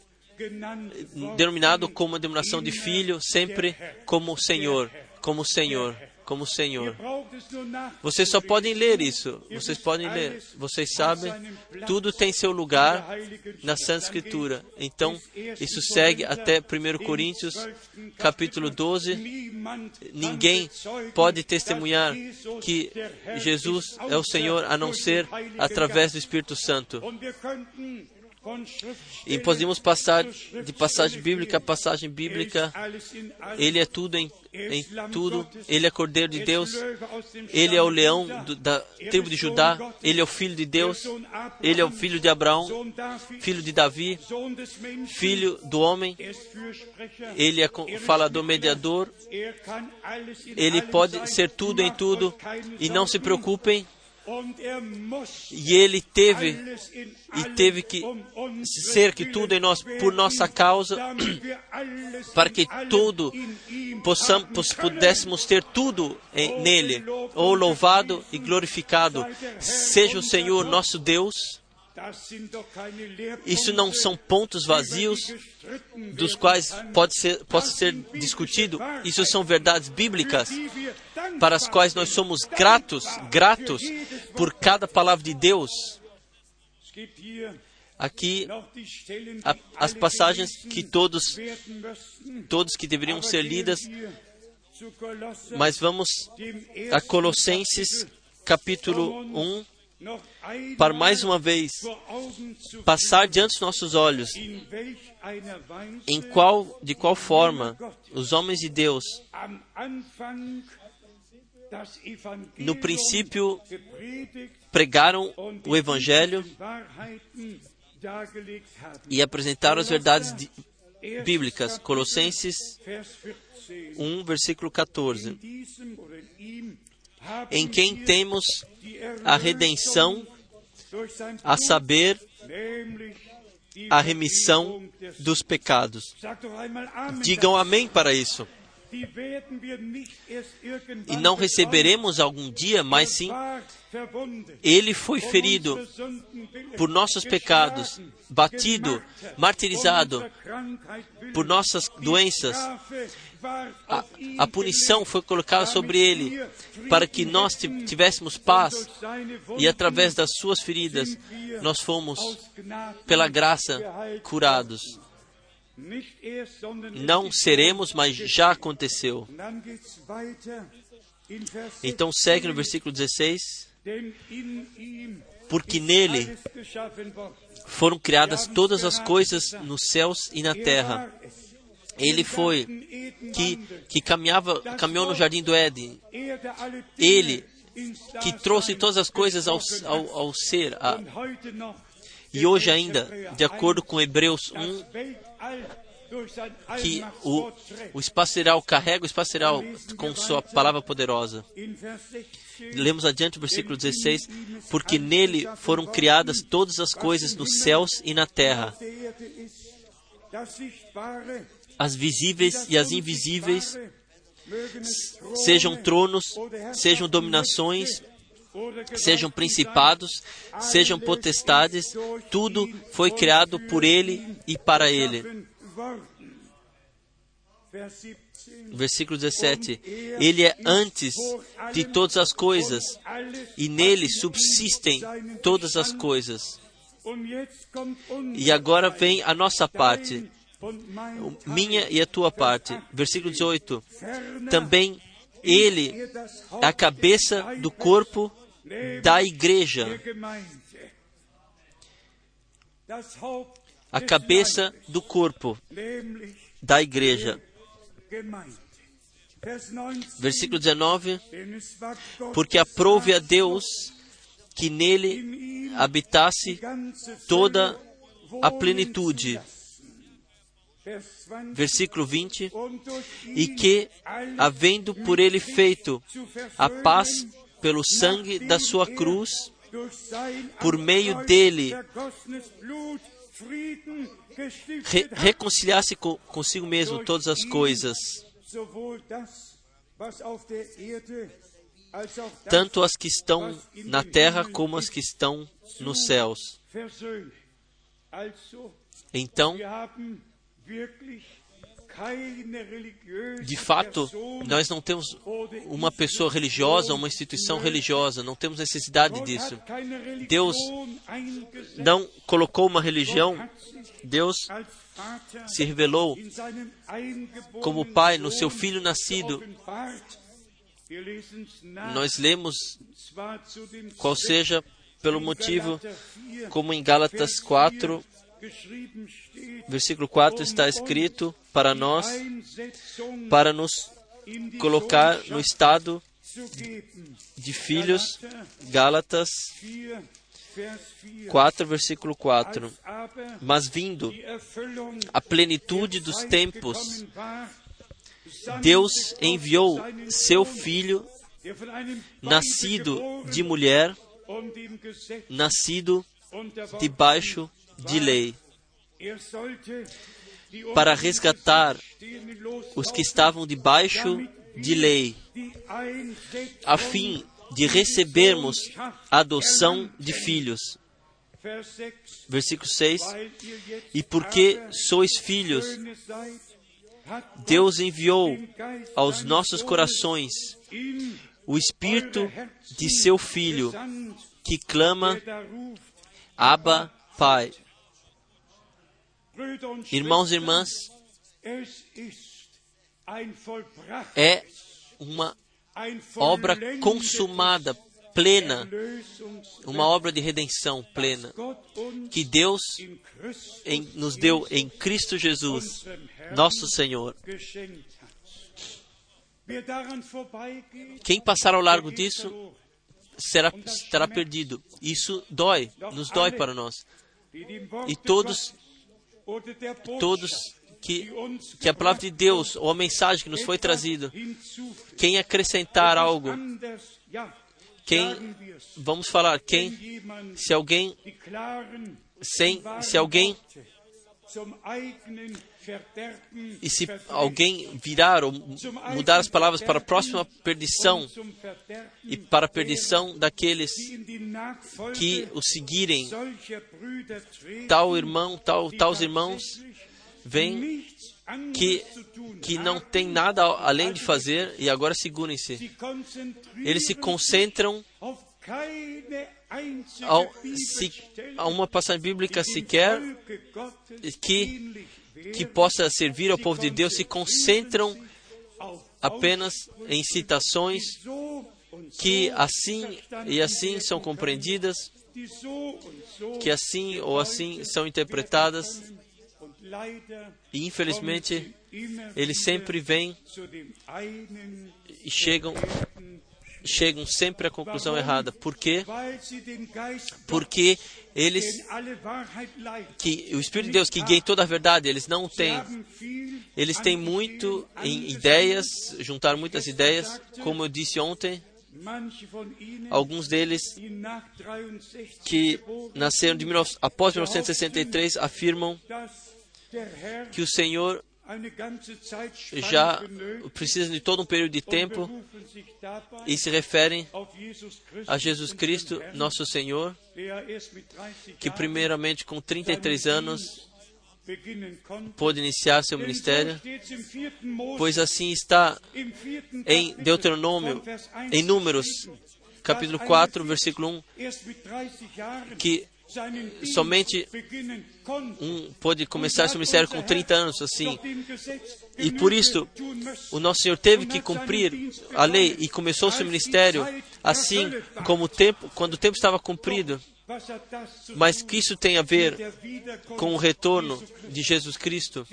denominado como uma denominação de filho, sempre como Senhor, como Senhor, como Senhor. Vocês só podem ler isso. Vocês podem ler. Vocês sabem, tudo tem seu lugar na Santa Escritura. Então, isso segue até 1 Coríntios, capítulo 12. Ninguém pode testemunhar que Jesus é o Senhor a não ser através do Espírito Santo. E podemos passar de passagem bíblica a passagem bíblica. Ele é tudo em, em tudo. Ele é Cordeiro de Deus. Ele é o leão do, da tribo de Judá. Ele é o Filho de Deus. Ele é o Filho de Abraão. Filho de Davi. Filho do homem. Ele é falador mediador. Ele pode ser tudo em tudo. E não se preocupem. E ele teve e teve que ser que tudo em nós por nossa causa, para que tudo possamos, pudéssemos ter tudo em, nele. Ou louvado e glorificado seja o Senhor nosso Deus. Isso não são pontos vazios dos quais pode ser, possa ser discutido. Isso são verdades bíblicas para as quais nós somos gratos, gratos por cada palavra de Deus. Aqui a, as passagens que todos todos que deveriam ser lidas, mas vamos a Colossenses capítulo 1 para mais uma vez passar diante dos nossos olhos em qual de qual forma os homens de Deus no princípio pregaram o evangelho e apresentaram as verdades de, bíblicas. Colossenses 1, versículo 14. Em quem temos a redenção, a saber, a remissão dos pecados. Digam amém para isso. E não receberemos algum dia, mas sim ele foi ferido por nossos pecados, batido, martirizado por nossas doenças. A, a punição foi colocada sobre ele para que nós tivéssemos paz e através das suas feridas nós fomos, pela graça, curados. Não seremos, mas já aconteceu. Então segue no 16, versículo 16: denn in ihm Porque nele foram criadas todas as coisas nos céus e na Er terra. Ele foi que, que caminhava, caminhou no jardim do Éden, Ele que trouxe todas as coisas ao, ao, ao ser. A- e hoje ainda, de acordo com Hebreus 1, das Weltall durch sein que o, o espaço carrega o espaço com sua palavra poderosa. In Vers 16 Lemos adiante o versículo 16: Porque nele foram criadas todas as coisas nos céus e na terra, as visíveis e as invisíveis, sejam tronos, sejam dominações, sejam principados, sejam potestades, tudo foi criado por ele e para ele. geschaffen worden. Vers 17. Versículo 17: Ele é antes de todas as coisas, e nele subsistem todas as coisas. E agora vem a nossa parte, minha e a tua parte. Versículo 18: Também ele é a cabeça do corpo da igreja, a cabeça do corpo da igreja. Versículo 19: Porque aprove a Deus que nele habitasse toda a plenitude. Versículo 20: E que, havendo por ele feito a paz pelo sangue da sua cruz, por meio dele re reconciliasse co consigo mesmo todas as coisas, tanto as que estão na terra como as que estão nos céus. Então, de fato, nós não temos uma pessoa religiosa, uma instituição religiosa, não temos necessidade disso. Deus não colocou uma religião, Deus se revelou como Pai no seu Filho nascido. Nós lemos, qual seja pelo motivo, como em Gálatas 4, versículo 4 está escrito para nós, para nos colocar no estado de filhos, Gálatas 4, versículo 4. Mas vindo a plenitude dos tempos, Deus enviou seu filho, nascido de mulher, nascido debaixo de lei, para resgatar os que estavam debaixo de lei, a fim de recebermos a adoção de filhos. Versículo 6: E porque sois filhos, Deus enviou aos nossos corações o Espírito de seu Filho, que clama, Abba, Pai. Irmãos e irmãs, é uma obra consumada, plena, uma obra de redenção plena, que Deus em, nos deu em Cristo Jesus, nosso Senhor. Quem passar ao largo disso será, estará perdido. Isso dói, nos dói para nós. E todos, todos que, que a palavra de Deus ou a mensagem que nos foi trazida, quem acrescentar algo, quem, vamos falar, quem, se alguém, sem, se alguém E se alguém virar ou mudar as palavras para a próxima perdição e para a perdição daqueles que o seguirem, tal irmão, tal, tais irmãos, vêm que, que não tem nada além de fazer e agora segurem-se. Eles se concentram a uma passagem bíblica sequer que, que possa servir ao povo de Deus, se concentram apenas em citações que assim e assim são compreendidas, que assim ou assim são interpretadas. E infelizmente eles sempre vêm e chegam chegam sempre à conclusão errada. Por quê? Porque eles que o Espírito de Deus que guia toda a verdade, eles não têm. Eles têm muito em ideias, juntaram muitas ideias, como eu disse ontem, Alguns deles que nasceram de, após 1963 afirmam que o Senhor já precisa de todo um período de tempo e se referem a Jesus Cristo, nosso Senhor, que primeiramente com 33 anos pôde iniciar seu ministério, pois assim está em Deuteronômio, em Números, capítulo 4, versículo 1, que somente um pôde começar seu ministério com 30 anos, assim. E por isso, o nosso Senhor teve que cumprir a lei e começou seu ministério assim como o tempo, quando o tempo estava cumprido. Mas que isso tem a ver com o retorno de Jesus Cristo,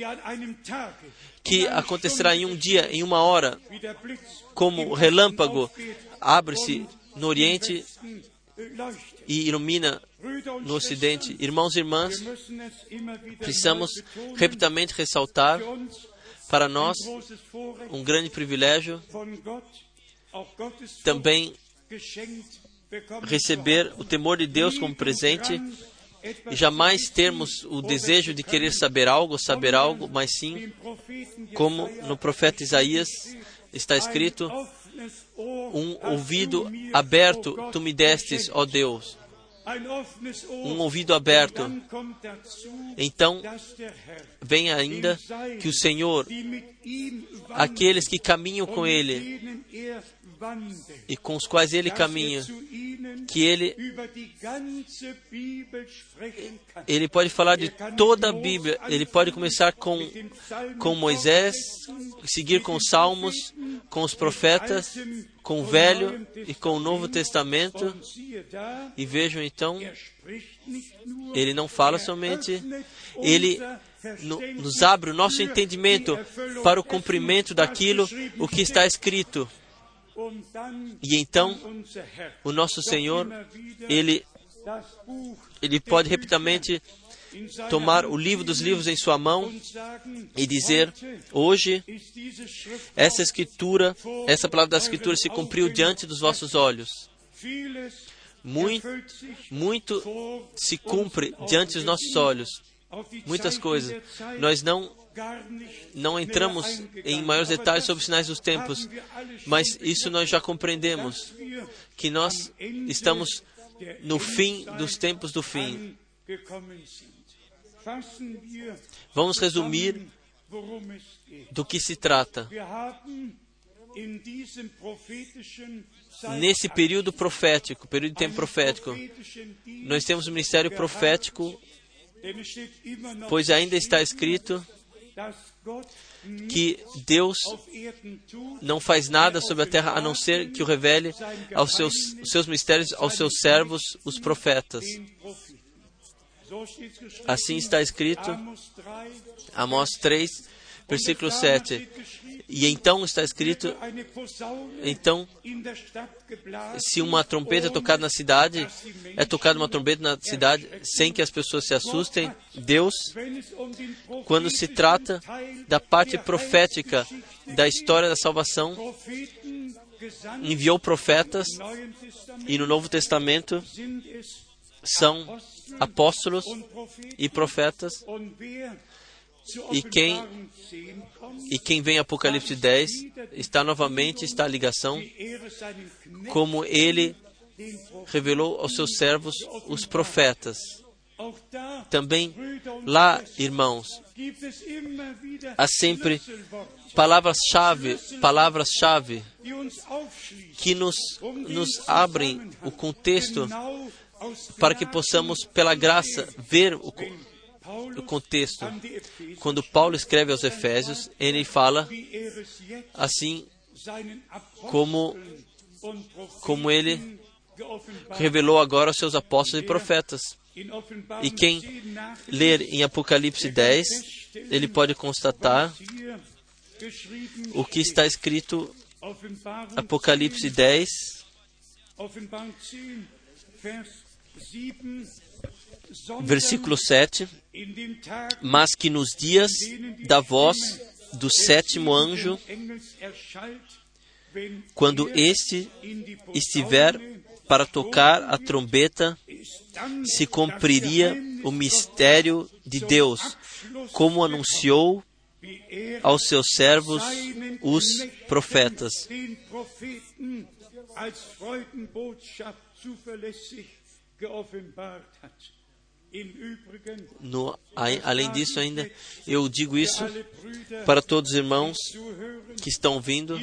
que acontecerá em um dia, em uma hora, como relâmpago abre-se no Oriente e ilumina no Ocidente. Irmãos e irmãs, precisamos repetidamente ressaltar para nós um grande privilégio também receber o temor de Deus como presente e jamais termos o desejo de querer saber algo, saber algo, mas sim, como no profeta Isaías está escrito, um ouvido aberto tu me destes, ó Deus. Um ouvido aberto. Então, vem ainda que o Senhor, aqueles que caminham com Ele e com os quais Ele caminha, que Ele, ele pode falar de toda a Bíblia. Ele pode começar com, com Moisés, seguir com os Salmos, com os profetas, com o Velho e com o Novo Testamento. E vejam então, ele não fala somente, ele no, nos abre o nosso entendimento para o cumprimento daquilo o que está escrito. E então, o nosso Senhor, ele, ele pode repetidamente tomar o livro dos livros em sua mão e dizer: Hoje, essa escritura, essa palavra da escritura se cumpriu diante dos vossos olhos. Muito, muito se cumpre diante dos nossos olhos. Muitas coisas. Nós não não entramos em maiores detalhes sobre os sinais dos tempos, mas isso nós já compreendemos, que nós estamos no fim dos tempos do fim. Vamos resumir do que se trata. Nesse período profético, período de tempo profético, nós temos o ministério profético, pois ainda está escrito que Deus não faz nada sobre a terra a não ser que o revele aos seus, seus mistérios aos seus servos, os profetas. Assim está escrito, Amós 3, versículo 7. E então está escrito: então, se uma trompeta é tocada na cidade, é tocada uma trompeta na cidade sem que as pessoas se assustem. Deus, quando se trata da parte profética da história da salvação, enviou profetas e no Novo Testamento são apóstolos e profetas. E quem- Offenbarung 10 kommt, E quem vem em Apocalipse 10 está novamente, está a ligação, como ele revelou aos seus servos, os profetas. Também lá, irmãos, há sempre palavras-chave, palavras-chave que nos, nos abrem o contexto para que possamos, pela graça, ver o, o contexto. Quando Paulo escreve aos Efésios, ele fala assim como- como ele revelou agora aos seus apóstolos e profetas. E quem 10 nachlesen, Ler em Apocalipse 10, ele pode constatar o que está escrito Apocalipse 10, versículo 7. in den Tagen Mas que nos dias da voz do sétimo anjo, quando este estiver para tocar a trombeta, se cumpriria o mistério de Deus, como anunciou aos seus servos, os profetas. No, além disso, ainda eu digo isso para todos os irmãos que estão vindo.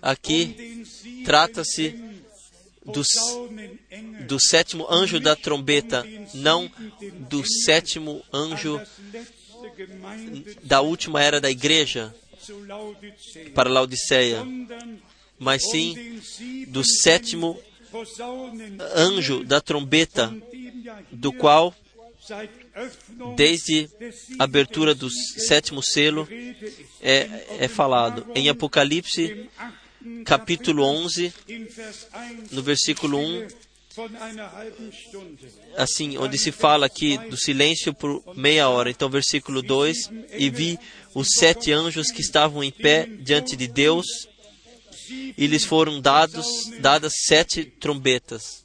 Aqui trata-se do, do sétimo anjo da trombeta, não do sétimo anjo da última era da igreja para Laodiceia, mas sim do sétimo anjo da trombeta, do qual, desde des a abertura do sétimo selo, é, é falado. Em Apocalipse, capítulo 11, in Vers 1 no versículo 1, von einer halben Stunde. assim, onde se fala aqui do silêncio por meia hora. Então, versículo 2: E vi os sete anjos que estavam em pé diante de Deus, e lhes foram dados, dadas sete trombetas.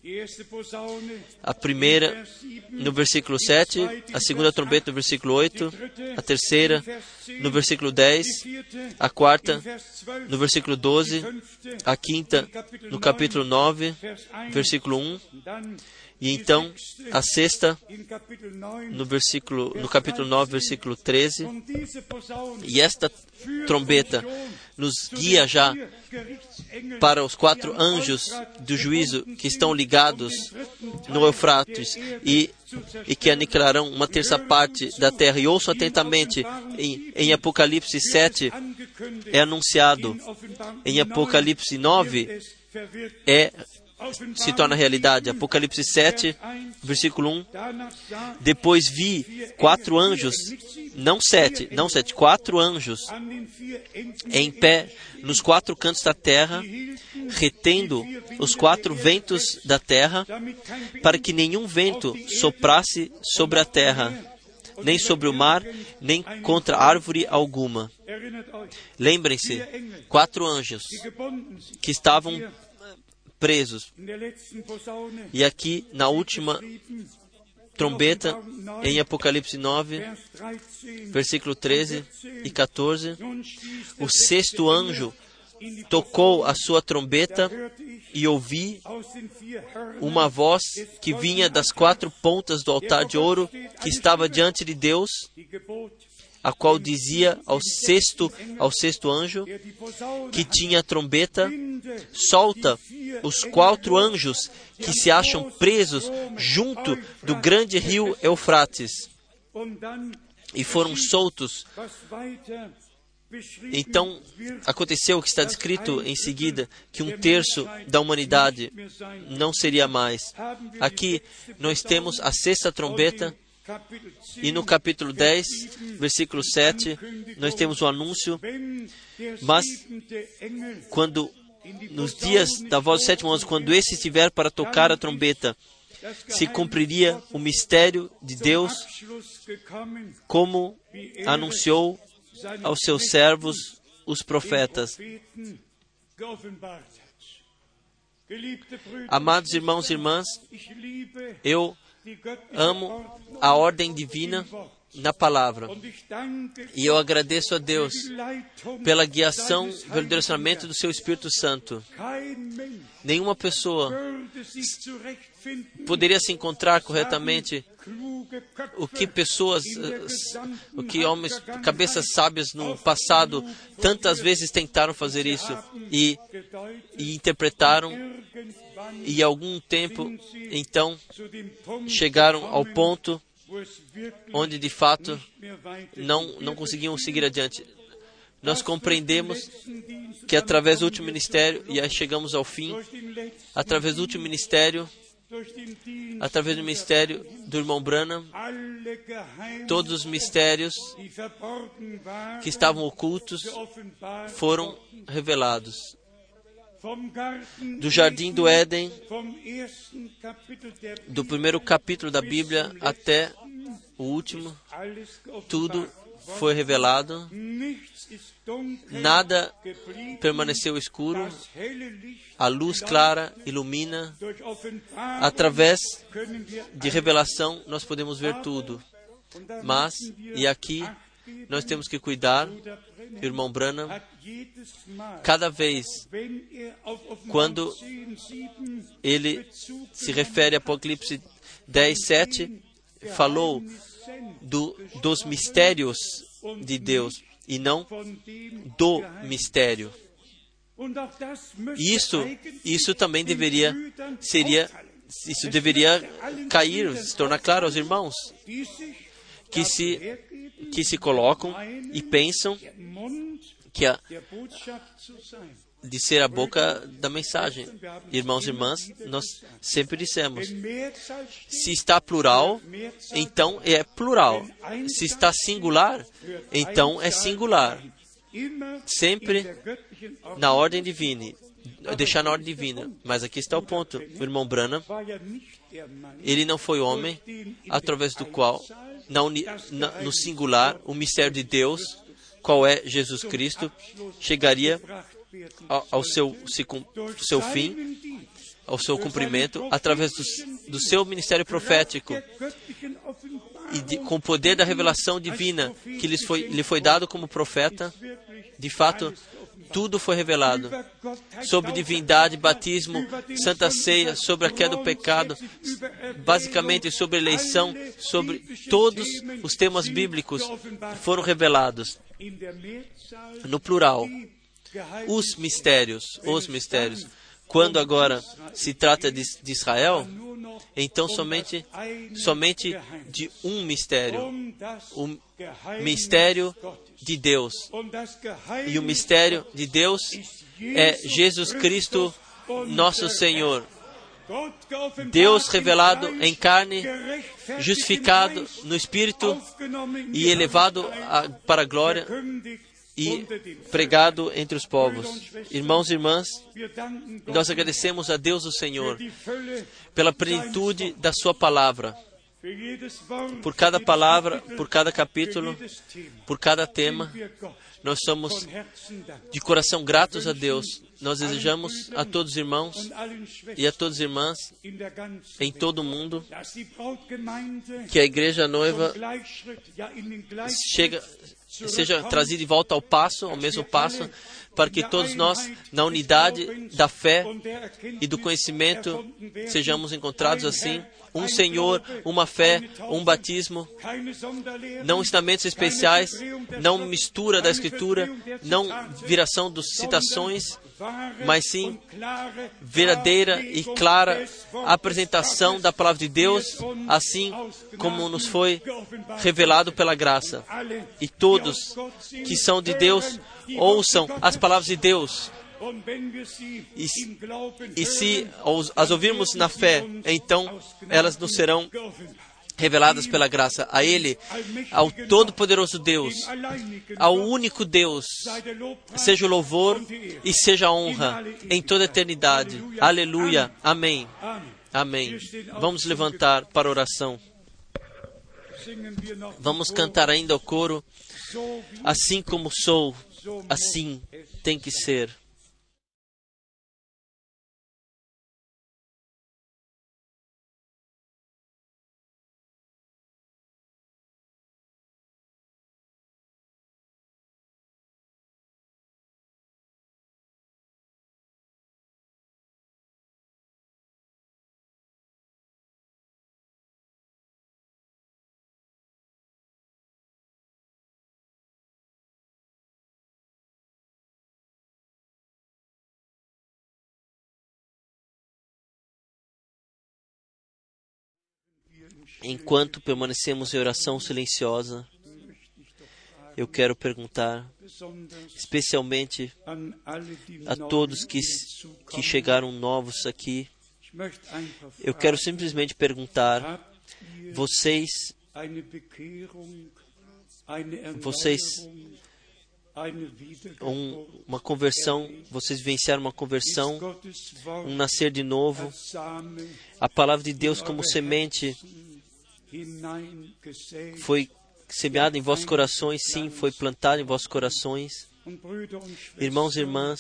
A primeira no versículo 7, a segunda trombeta no versículo 8, a terceira no versículo 10, a quarta no versículo 12, a quinta no capítulo 9, versículo 1, e então a sexta no versículo no capítulo 9, versículo 13. E esta trombeta nos guia já para os quatro anjos do juízo que estão ligados no Eufrates e, e que aniquilarão uma terça parte da terra. E ouçam atentamente, em, em Apocalipse 7 é anunciado, em Apocalipse 9 é, se torna realidade. Apocalipse 7, versículo 1. Depois vi quatro anjos, não sete, não sete, quatro anjos em pé nos quatro cantos da terra, retendo os quatro ventos da terra, para que nenhum vento soprasse sobre a terra, nem sobre o mar, nem contra árvore alguma. Lembrem-se, quatro anjos que estavam presos. E aqui, na última trombeta, em Apocalipse 9, versículo 13 e 14, o sexto anjo tocou a sua trombeta e ouvi uma voz que vinha das quatro pontas do altar de ouro que estava diante de Deus, a qual dizia ao sexto, ao sexto anjo que tinha a trombeta: solta os quatro anjos que se acham presos junto do grande rio Eufrates. E foram soltos. Então, aconteceu o que está descrito em seguida, que um terço da humanidade não seria mais. Aqui nós temos a sexta trombeta, e no capítulo 10, versículo 7, nós temos o anúncio, mas quando nos dias da voz do sétimo anjo, quando esse estiver para tocar a trombeta, se cumpriria o mistério de Deus, como anunciou aos seus servos, os profetas. Amados irmãos e irmãs, eu amo a ordem divina na palavra. E eu agradeço a Deus pela guiação, pelo direcionamento do seu Espírito Santo. Nenhuma pessoa poderia se encontrar corretamente o que pessoas, o que homens, cabeças sábias no passado tantas vezes tentaram fazer isso e, e interpretaram e algum tempo então chegaram ao ponto onde de fato não não conseguiam seguir adiante. Nós compreendemos que através do último ministério e aí chegamos ao fim, através do último ministério através do ministério do irmão Branham, todos os mistérios que estavam ocultos foram revelados. Do jardim do Éden, do primeiro capítulo da Bíblia até o último, tudo foi revelado, nada permaneceu escuro, a luz clara ilumina, através de revelação nós podemos ver tudo. Mas, e aqui, nós temos que cuidar, irmão Branham, cada vez quando ele se refere a Apocalipse 10, 7, falou do, dos mistérios de Deus e não do mistério. Isso, isso também deveria seria isso deveria cair, se tornar claro aos irmãos que se que se colocam e pensam que a, de ser a boca da mensagem. Irmãos e irmãs, nós sempre dissemos: se está plural, então é plural. Se está singular, então é singular. Sempre na ordem divina. Deixar na ordem divina. Mas aqui está o ponto. O irmão Branham, ele não foi homem através do qual, no singular, o mistério de Deus, qual é Jesus Cristo, chegaria ao, ao seu, seu fim, ao seu cumprimento, através do, do seu ministério profético e de, com o poder da revelação divina que foi, lhe foi dado como profeta, de fato, tudo foi revelado sobre divindade, batismo, santa ceia, sobre a queda do pecado, basicamente sobre eleição, sobre todos os temas bíblicos foram revelados no plural. Os mistérios, os mistérios. Quando agora se trata de, de Israel, então somente, somente de um mistério, o mistério de Deus. E o mistério de Deus é Jesus Cristo, nosso Senhor. Deus revelado em carne, justificado no Espírito e elevado a, para a glória e pregado entre os povos. Irmãos e irmãs, nós agradecemos a Deus o Senhor pela plenitude da Sua palavra, por cada palavra, por cada capítulo, por cada tema. Nós somos de coração gratos a Deus. Nós desejamos a todos os irmãos e a todas as irmãs em todo o mundo que a igreja noiva chega, seja trazido de volta ao passo, ao mesmo passo, para que todos nós, na unidade da fé e do conhecimento, sejamos encontrados assim. Um Senhor, uma fé, um batismo, não ensinamentos especiais, não mistura da Escritura, não viração das citações, mas sim verdadeira e clara apresentação da palavra de Deus, assim como nos foi revelado pela graça. E todos que são de Deus ouçam as palavras de Deus. E, e se as ouvirmos na fé, então elas nos serão reveladas pela graça. A Ele, ao Todo-Poderoso Deus, ao único Deus, seja o louvor e seja a honra em toda a eternidade. Aleluia. Amém. Amém. Vamos levantar para oração. Vamos cantar ainda o coro. Assim como sou, assim tem que ser. Enquanto permanecemos em oração silenciosa, eu quero perguntar, especialmente a todos que, que chegaram novos aqui, eu quero simplesmente perguntar: vocês, vocês, um, uma conversão, vocês venceram uma conversão, um nascer de novo, a palavra de Deus como semente foi semeada em vossos corações, sim, foi plantada em vossos corações. Irmãos e irmãs,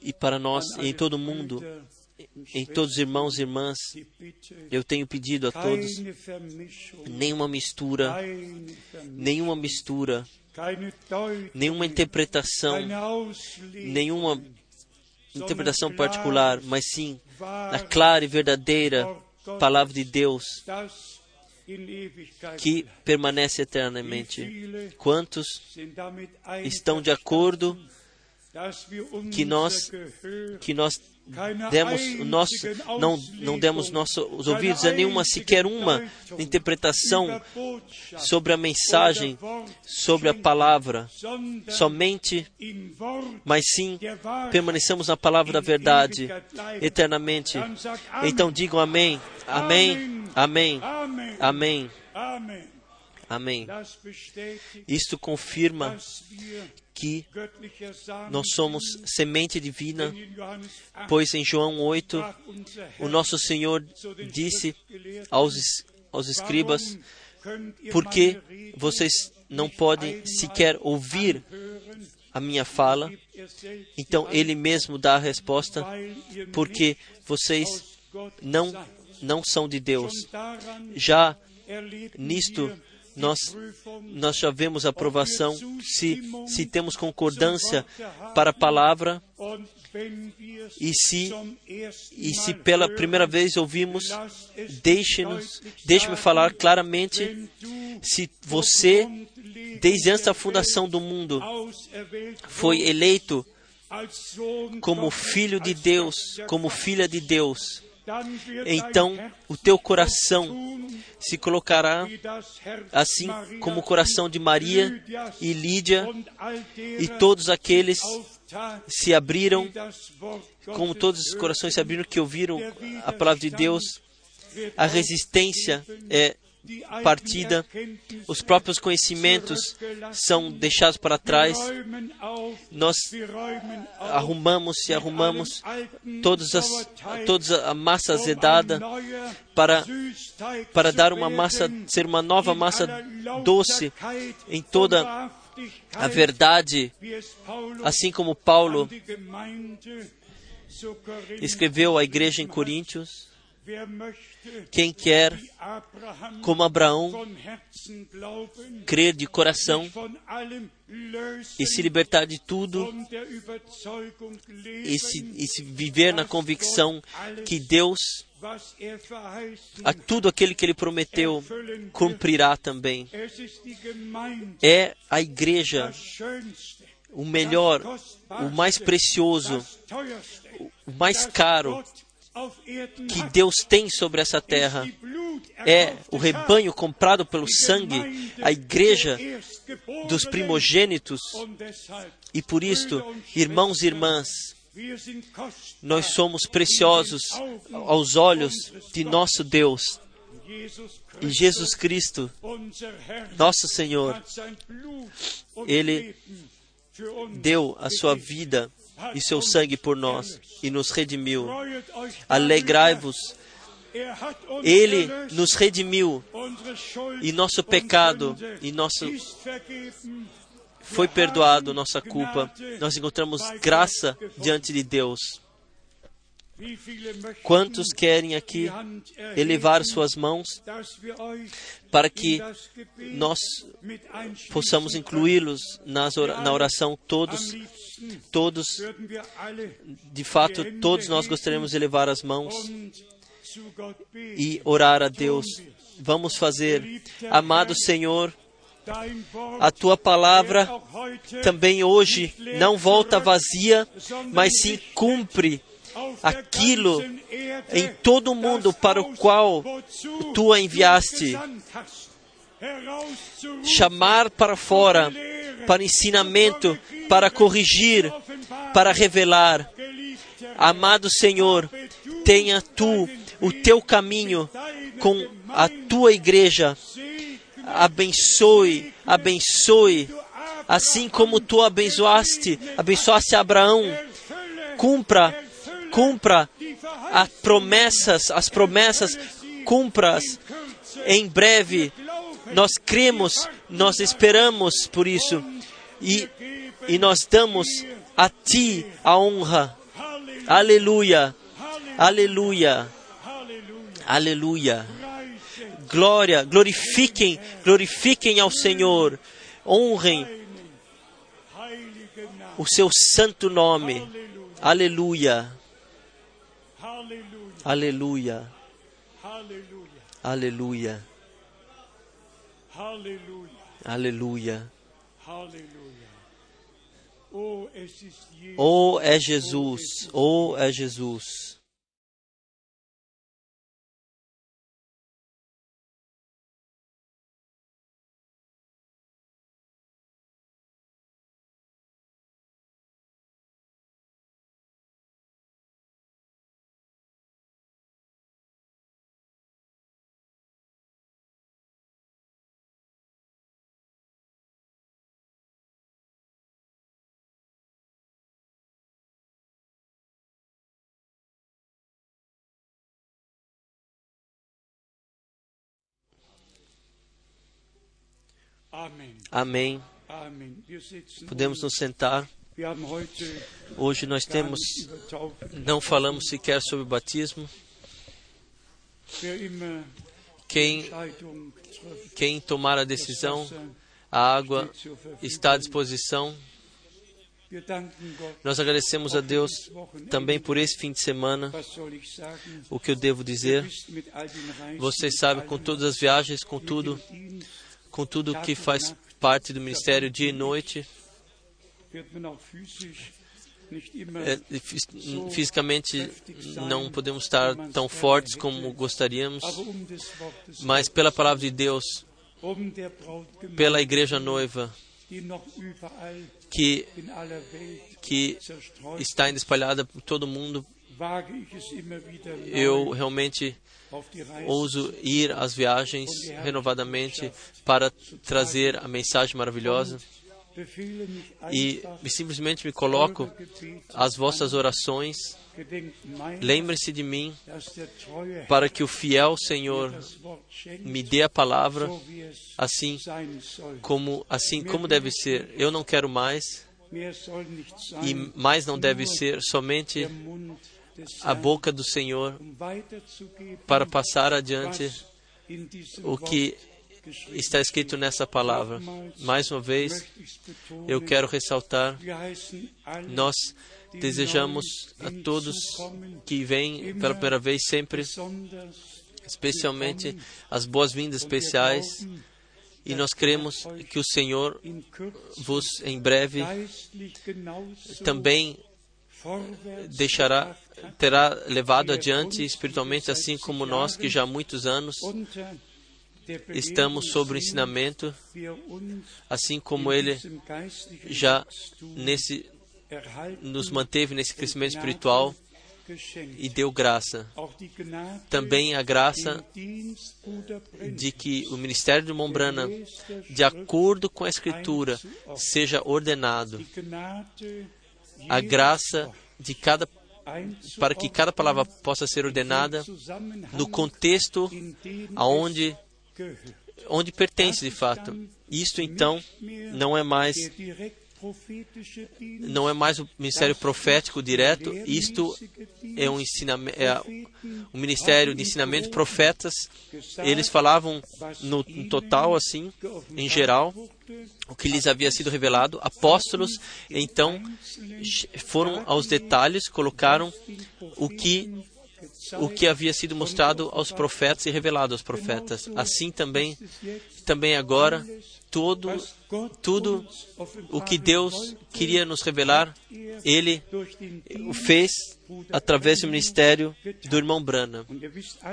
e para nós, em todo o mundo, em todos os irmãos e irmãs, eu tenho pedido a todos nenhuma mistura, nenhuma mistura, nenhuma interpretação, nenhuma interpretação particular, mas sim a clara e verdadeira palavra de Deus que permanece eternamente. Quantos estão de acordo que nós que nós demos nosso, não, não demos nossos ouvidos a nenhuma, sequer uma interpretação sobre a mensagem, sobre a palavra, somente, mas sim permanecemos na palavra da verdade eternamente. Então digam amém, amém, amém, amém. Amém. Isto confirma que nós somos semente divina, pois em João 8, o nosso Senhor disse aos, aos escribas: Por que vocês não podem sequer ouvir a minha fala? Então ele mesmo dá a resposta: Porque vocês não, não são de Deus. Já nisto nós, nós já vemos aprovação se, se temos concordância para a palavra e se, e se pela primeira vez ouvimos, deixe-nos, deixe-me falar claramente, se você, desde antes da fundação do mundo, foi eleito como filho de Deus, como filha de Deus, então o teu coração se colocará assim como o coração de Maria e Lídia e todos aqueles se abriram, como todos os corações se abriram que ouviram a palavra de Deus. A resistência é partida, os próprios conhecimentos são deixados para trás. Nós arrumamos e arrumamos todas as, toda a massa azedada para, para dar uma massa, ser uma nova massa doce em toda a verdade, assim como Paulo escreveu à igreja em Coríntios. Quem quer, como Abraão, crer de coração e se libertar de tudo e se, e se viver na convicção que Deus, a tudo aquele que Ele prometeu, cumprirá também. É a igreja o melhor, o mais precioso, o mais caro que Deus tem sobre essa terra. é o rebanho comprado pelo sangue, a igreja dos primogênitos. E por isto, irmãos e irmãs, nós somos preciosos aos olhos de nosso Deus. E Jesus Cristo, nosso Senhor, Ele deu a sua vida e seu sangue por nós e nos redimiu. Alegrai-vos. Ele nos redimiu e nosso pecado e nosso foi perdoado nossa culpa. Nós encontramos graça diante de Deus. Quantos querem aqui elevar suas mãos para que nós possamos incluí-los na oração todos todos de fato todos nós gostaríamos de elevar as mãos e orar a Deus. Vamos fazer, amado Senhor, a tua palavra também hoje não volta vazia, mas sim cumpre aquilo em todo o mundo para o qual tu a enviaste, chamar para fora, para ensinamento, para corrigir, para revelar. Amado Senhor, tenha tu o teu caminho com a tua igreja. Abençoe, abençoe, assim como tu abençoaste, abençoaste Abraão. Cumpra, cumpra as promessas, as promessas, cumpras em breve. Nós cremos, nós esperamos por isso e, e nós damos a ti a honra. Aleluia, aleluia, aleluia. Glória, glorifiquem, glorifiquem ao Senhor, honrem o seu santo nome. Aleluia, aleluia, aleluia, aleluia. Oh, é Jesus, oh, é Jesus. Amém. Podemos nos sentar. Hoje nós temos, não falamos sequer sobre o batismo. Quem, quem tomar a decisão, a água está à disposição. Nós agradecemos a Deus também por esse fim de semana. O que eu devo dizer? Vocês sabem, com todas as viagens, com tudo, com tudo que faz parte do ministério dia e noite. É, fisicamente não podemos estar tão fortes como gostaríamos, mas pela palavra de Deus, pela igreja noiva, que, que está ainda espalhada por todo mundo, eu realmente ouso ir às viagens renovadamente para trazer a mensagem maravilhosa e simplesmente me coloco às vossas orações. Lembre-se de mim para que o fiel Senhor me dê a palavra assim como assim como deve ser. Eu não quero mais e mais não deve ser somente a boca do Senhor para passar adiante o que está escrito nessa palavra. Mais uma vez, eu quero ressaltar: nós desejamos a todos que vêm pela primeira vez sempre, especialmente as boas-vindas especiais. E nós cremos que o Senhor vos em breve também deixará, terá levado adiante espiritualmente, assim como nós que já há muitos anos estamos sobre o ensinamento, assim como Ele já nesse nos manteve nesse crescimento espiritual e deu graça. Também a graça de que o ministério de Mombrana, de acordo com a Escritura, seja ordenado. A graça de cada para que cada palavra possa ser ordenada no contexto aonde onde pertence de fato. Isto então não é mais não é mais o ministério profético direto, isto é um, ensinamento, é um ministério de ensinamento profetas. Eles falavam no, no total, assim, em geral, o que lhes havia sido revelado. Apóstolos, então, foram aos detalhes, colocaram o que o que havia sido mostrado aos profetas e revelado aos profetas. Assim também, também agora, todo, tudo o que Deus queria nos revelar, Ele o fez através do ministério do irmão Brana.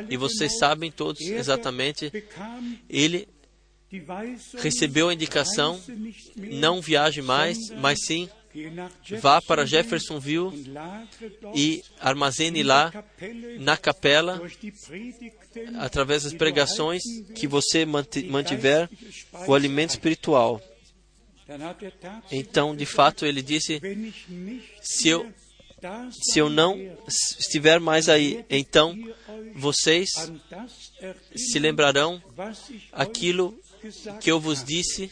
E vocês sabem todos exatamente, ele recebeu a indicação, não viaje mais, mas sim vá para Jeffersonville e armazene lá na capela, através das pregações, que você mantiver o alimento espiritual. Então, de fato, ele disse: se eu, se eu não estiver mais aí, então vocês se lembrarão aquilo que eu vos disse.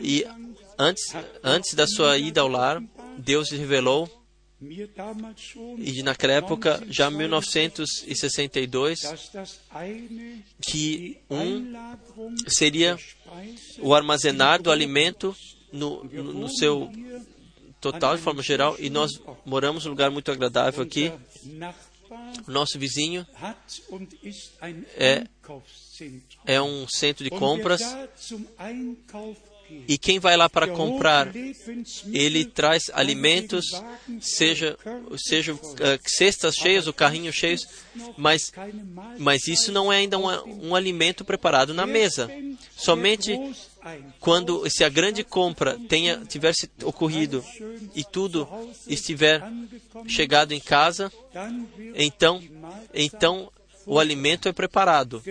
E antes, antes da sua ida ao lar, Deus lhe revelou, e naquela época, já em 1962, que um seria o armazenar do alimento no, no, no seu total, de forma geral, e nós moramos num lugar muito agradável aqui. O nosso vizinho é, é um centro de compras. e quem vai lá para comprar, ele traz alimentos, seja, seja uh, cestas cheias ou carrinhos cheios, mas, mas isso não é ainda um, um alimento preparado na mesa. Somente quando se a grande compra tenha tiver se ocorrido e tudo estiver chegado em casa, então, então o alimento é preparado.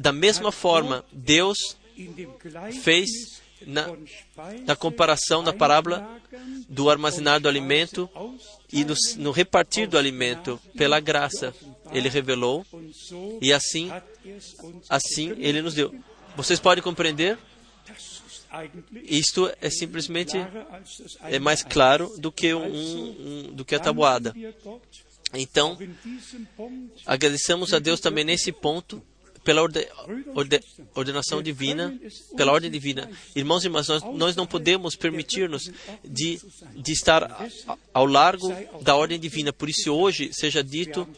Da mesma forma, Deus fez na, na comparação da parábola do armazenar do alimento e no, no repartir do alimento pela graça. Ele revelou e assim, assim ele nos deu. Vocês podem compreender? Isto é simplesmente é mais claro do que um, um do que a tabuada. Então, agradecemos a Deus também nesse ponto pela orde, orde, ordenação divina, pela ordem divina. Irmãos e irmãs, nós, nós não podemos permitir-nos de, de estar ao largo da ordem divina. Por isso, hoje, seja dito,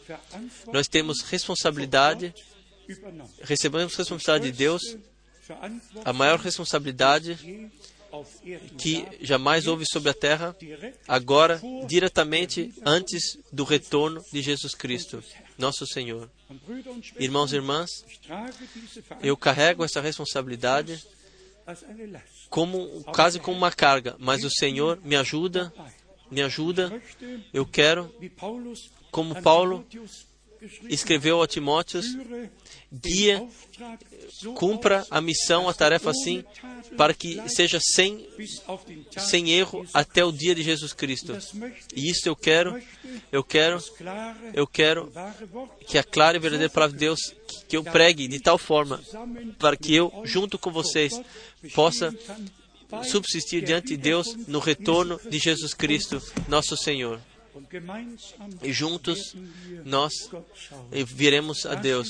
nós temos responsabilidade, recebemos responsabilidade de Deus, a maior responsabilidade que jamais houve sobre a terra, agora, diretamente antes do retorno de Jesus Cristo, nosso Senhor. Irmãos e irmãs, eu carrego essa responsabilidade como quase como uma carga, mas o Senhor me ajuda, me ajuda. Eu quero, como Paulo escreveu a Timóteo, guia, cumpra a missão, a tarefa assim, para que seja sem, sem erro até o dia de Jesus Cristo. E isso eu quero, eu quero, eu quero que a clara e verdadeira palavra de Deus, que eu pregue de tal forma, para que eu, junto com vocês, possa subsistir diante de Deus no retorno de Jesus Cristo, nosso Senhor. E juntos nós viremos a Deus.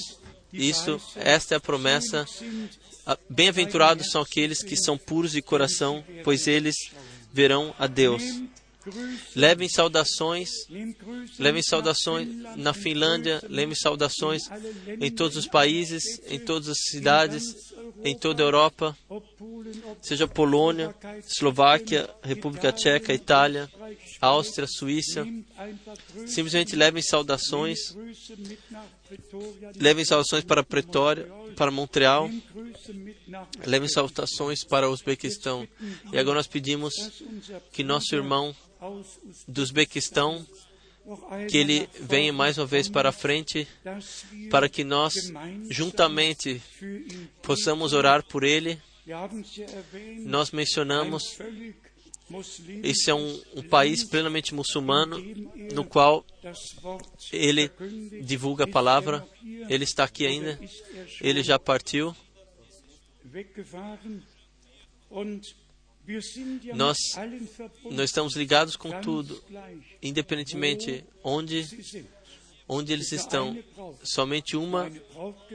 Isso, esta é a promessa. Bem-aventurados são aqueles que são puros de coração, pois eles verão a Deus. Levem saudações, levem saudações na Finlândia, levem saudações em todos os países, em todas as cidades, em toda a Europa, seja Polônia, Eslováquia, República Tcheca, Itália, Áustria, Suíça. Simplesmente levem saudações, levem saudações para Pretória, para Montreal, levem saudações para o Uzbequistão. E agora nós pedimos que nosso irmão do Uzbequistão que ele venha mais uma vez para a frente, para que nós, juntamente, possamos orar por ele. Nós mencionamos, esse é um, um país plenamente muçulmano, no qual ele divulga a palavra. Ele está aqui ainda, ele já partiu. Nós, nós estamos ligados com tudo, independentemente onde, onde eles estão. Somente uma,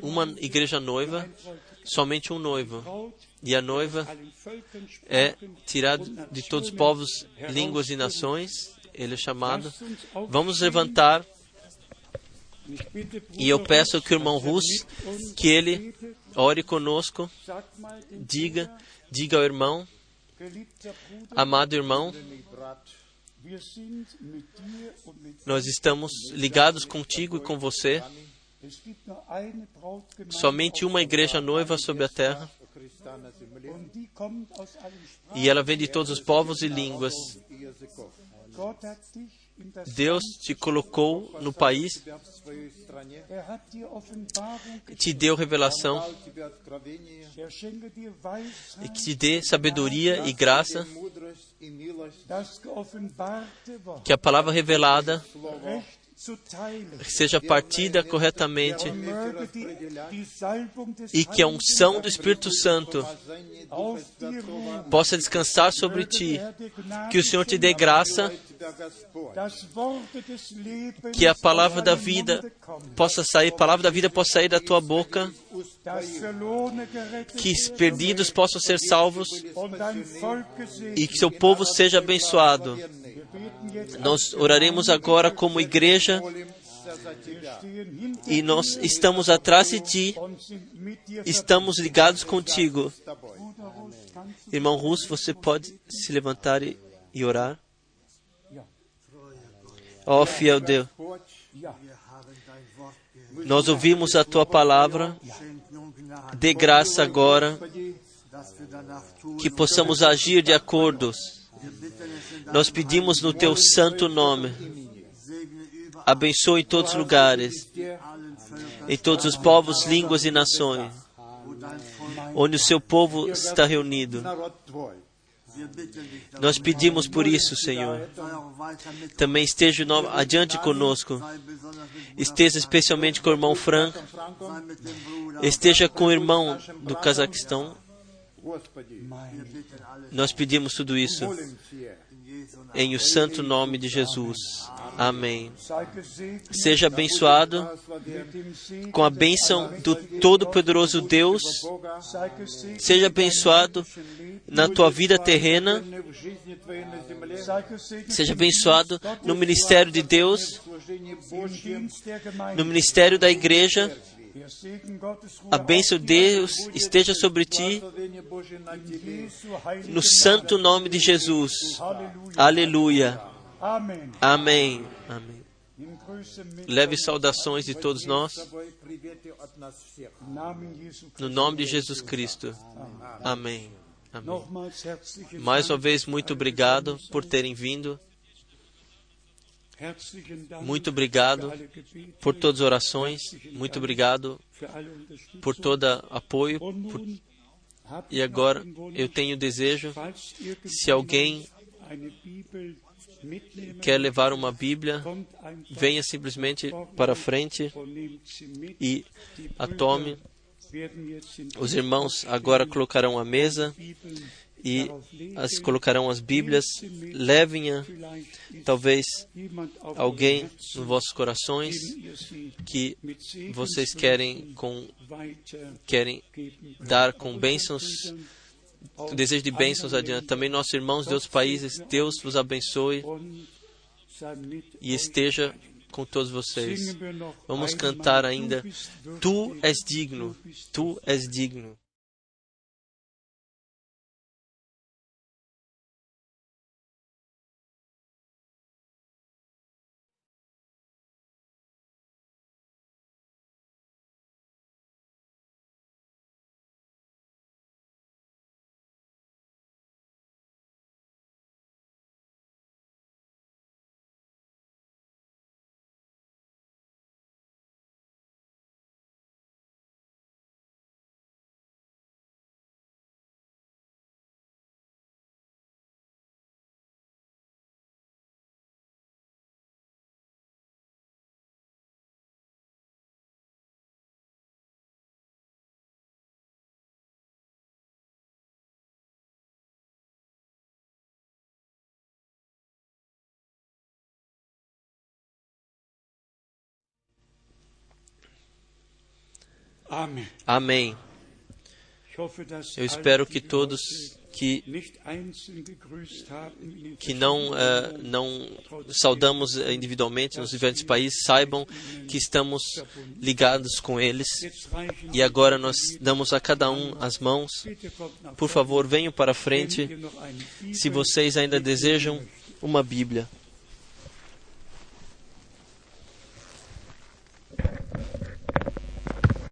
uma igreja noiva, somente um noivo. E a noiva é tirada de todos os povos, línguas e nações. Ele é chamado. Vamos levantar E eu peço que o irmão Rus, que ele ore conosco, diga, diga ao irmão, amado irmão, nós estamos ligados contigo e com você. Somente uma igreja noiva sobre a terra, e ela vem de todos os povos e línguas. Deus te colocou no país, te deu revelação, e que te dê sabedoria e graça, que a palavra revelada seja partida corretamente e que a unção do Espírito Santo possa descansar sobre ti, que o Senhor te dê graça, que a palavra da vida possa sair, a palavra da vida possa sair da tua boca, que perdidos possam ser salvos e que seu povo seja abençoado. Nós oraremos agora como igreja e nós estamos atrás de ti, estamos ligados contigo. Irmão Russo, você pode se levantar e, e orar? Ó fiel Deus, nós ouvimos a tua palavra, dê graça agora que possamos agir de acordo. Nós pedimos no teu santo nome. Abençoe em todos os lugares, em todos os povos, línguas e nações, onde o seu povo está reunido. Nós pedimos por isso, Senhor. Também esteja adiante conosco. Esteja especialmente com o irmão Frank. Esteja com o irmão do Cazaquistão. Nós pedimos tudo isso em o santo nome de Jesus. Amém. Seja abençoado com a bênção do Todo-Poderoso Deus. Seja abençoado na tua vida terrena. Seja abençoado no ministério de Deus, no ministério da igreja. A bênção de Deus esteja sobre ti, no santo nome de Jesus. Aleluia. Amém. Amém. Mit Leve saudações de todos nós, no nome de Jesus Cristo. Amém. Amém. Mais uma vez, muito obrigado por terem vindo. Muito obrigado por todas as orações. Muito obrigado por todo apoio. Por- E agora eu tenho o desejo, se alguém quer levar uma Bíblia, venha simplesmente para frente e a tome. Os irmãos agora colocarão a mesa e as colocarão as Bíblias. Levem-a, talvez alguém nos vossos corações que vocês querem com querem dar com bênçãos, desejo de bênçãos adiante. Também nossos irmãos de outros países, Deus vos abençoe e esteja com todos vocês. Vamos cantar ainda. Tu és digno, tu és digno. Amen. Amém. Eu espero que todos que, que não, uh, não saudamos individualmente nos diferentes países saibam que estamos ligados com eles. E agora nós damos a cada um as mãos. Por favor, venham para frente se vocês ainda desejam uma Bíblia.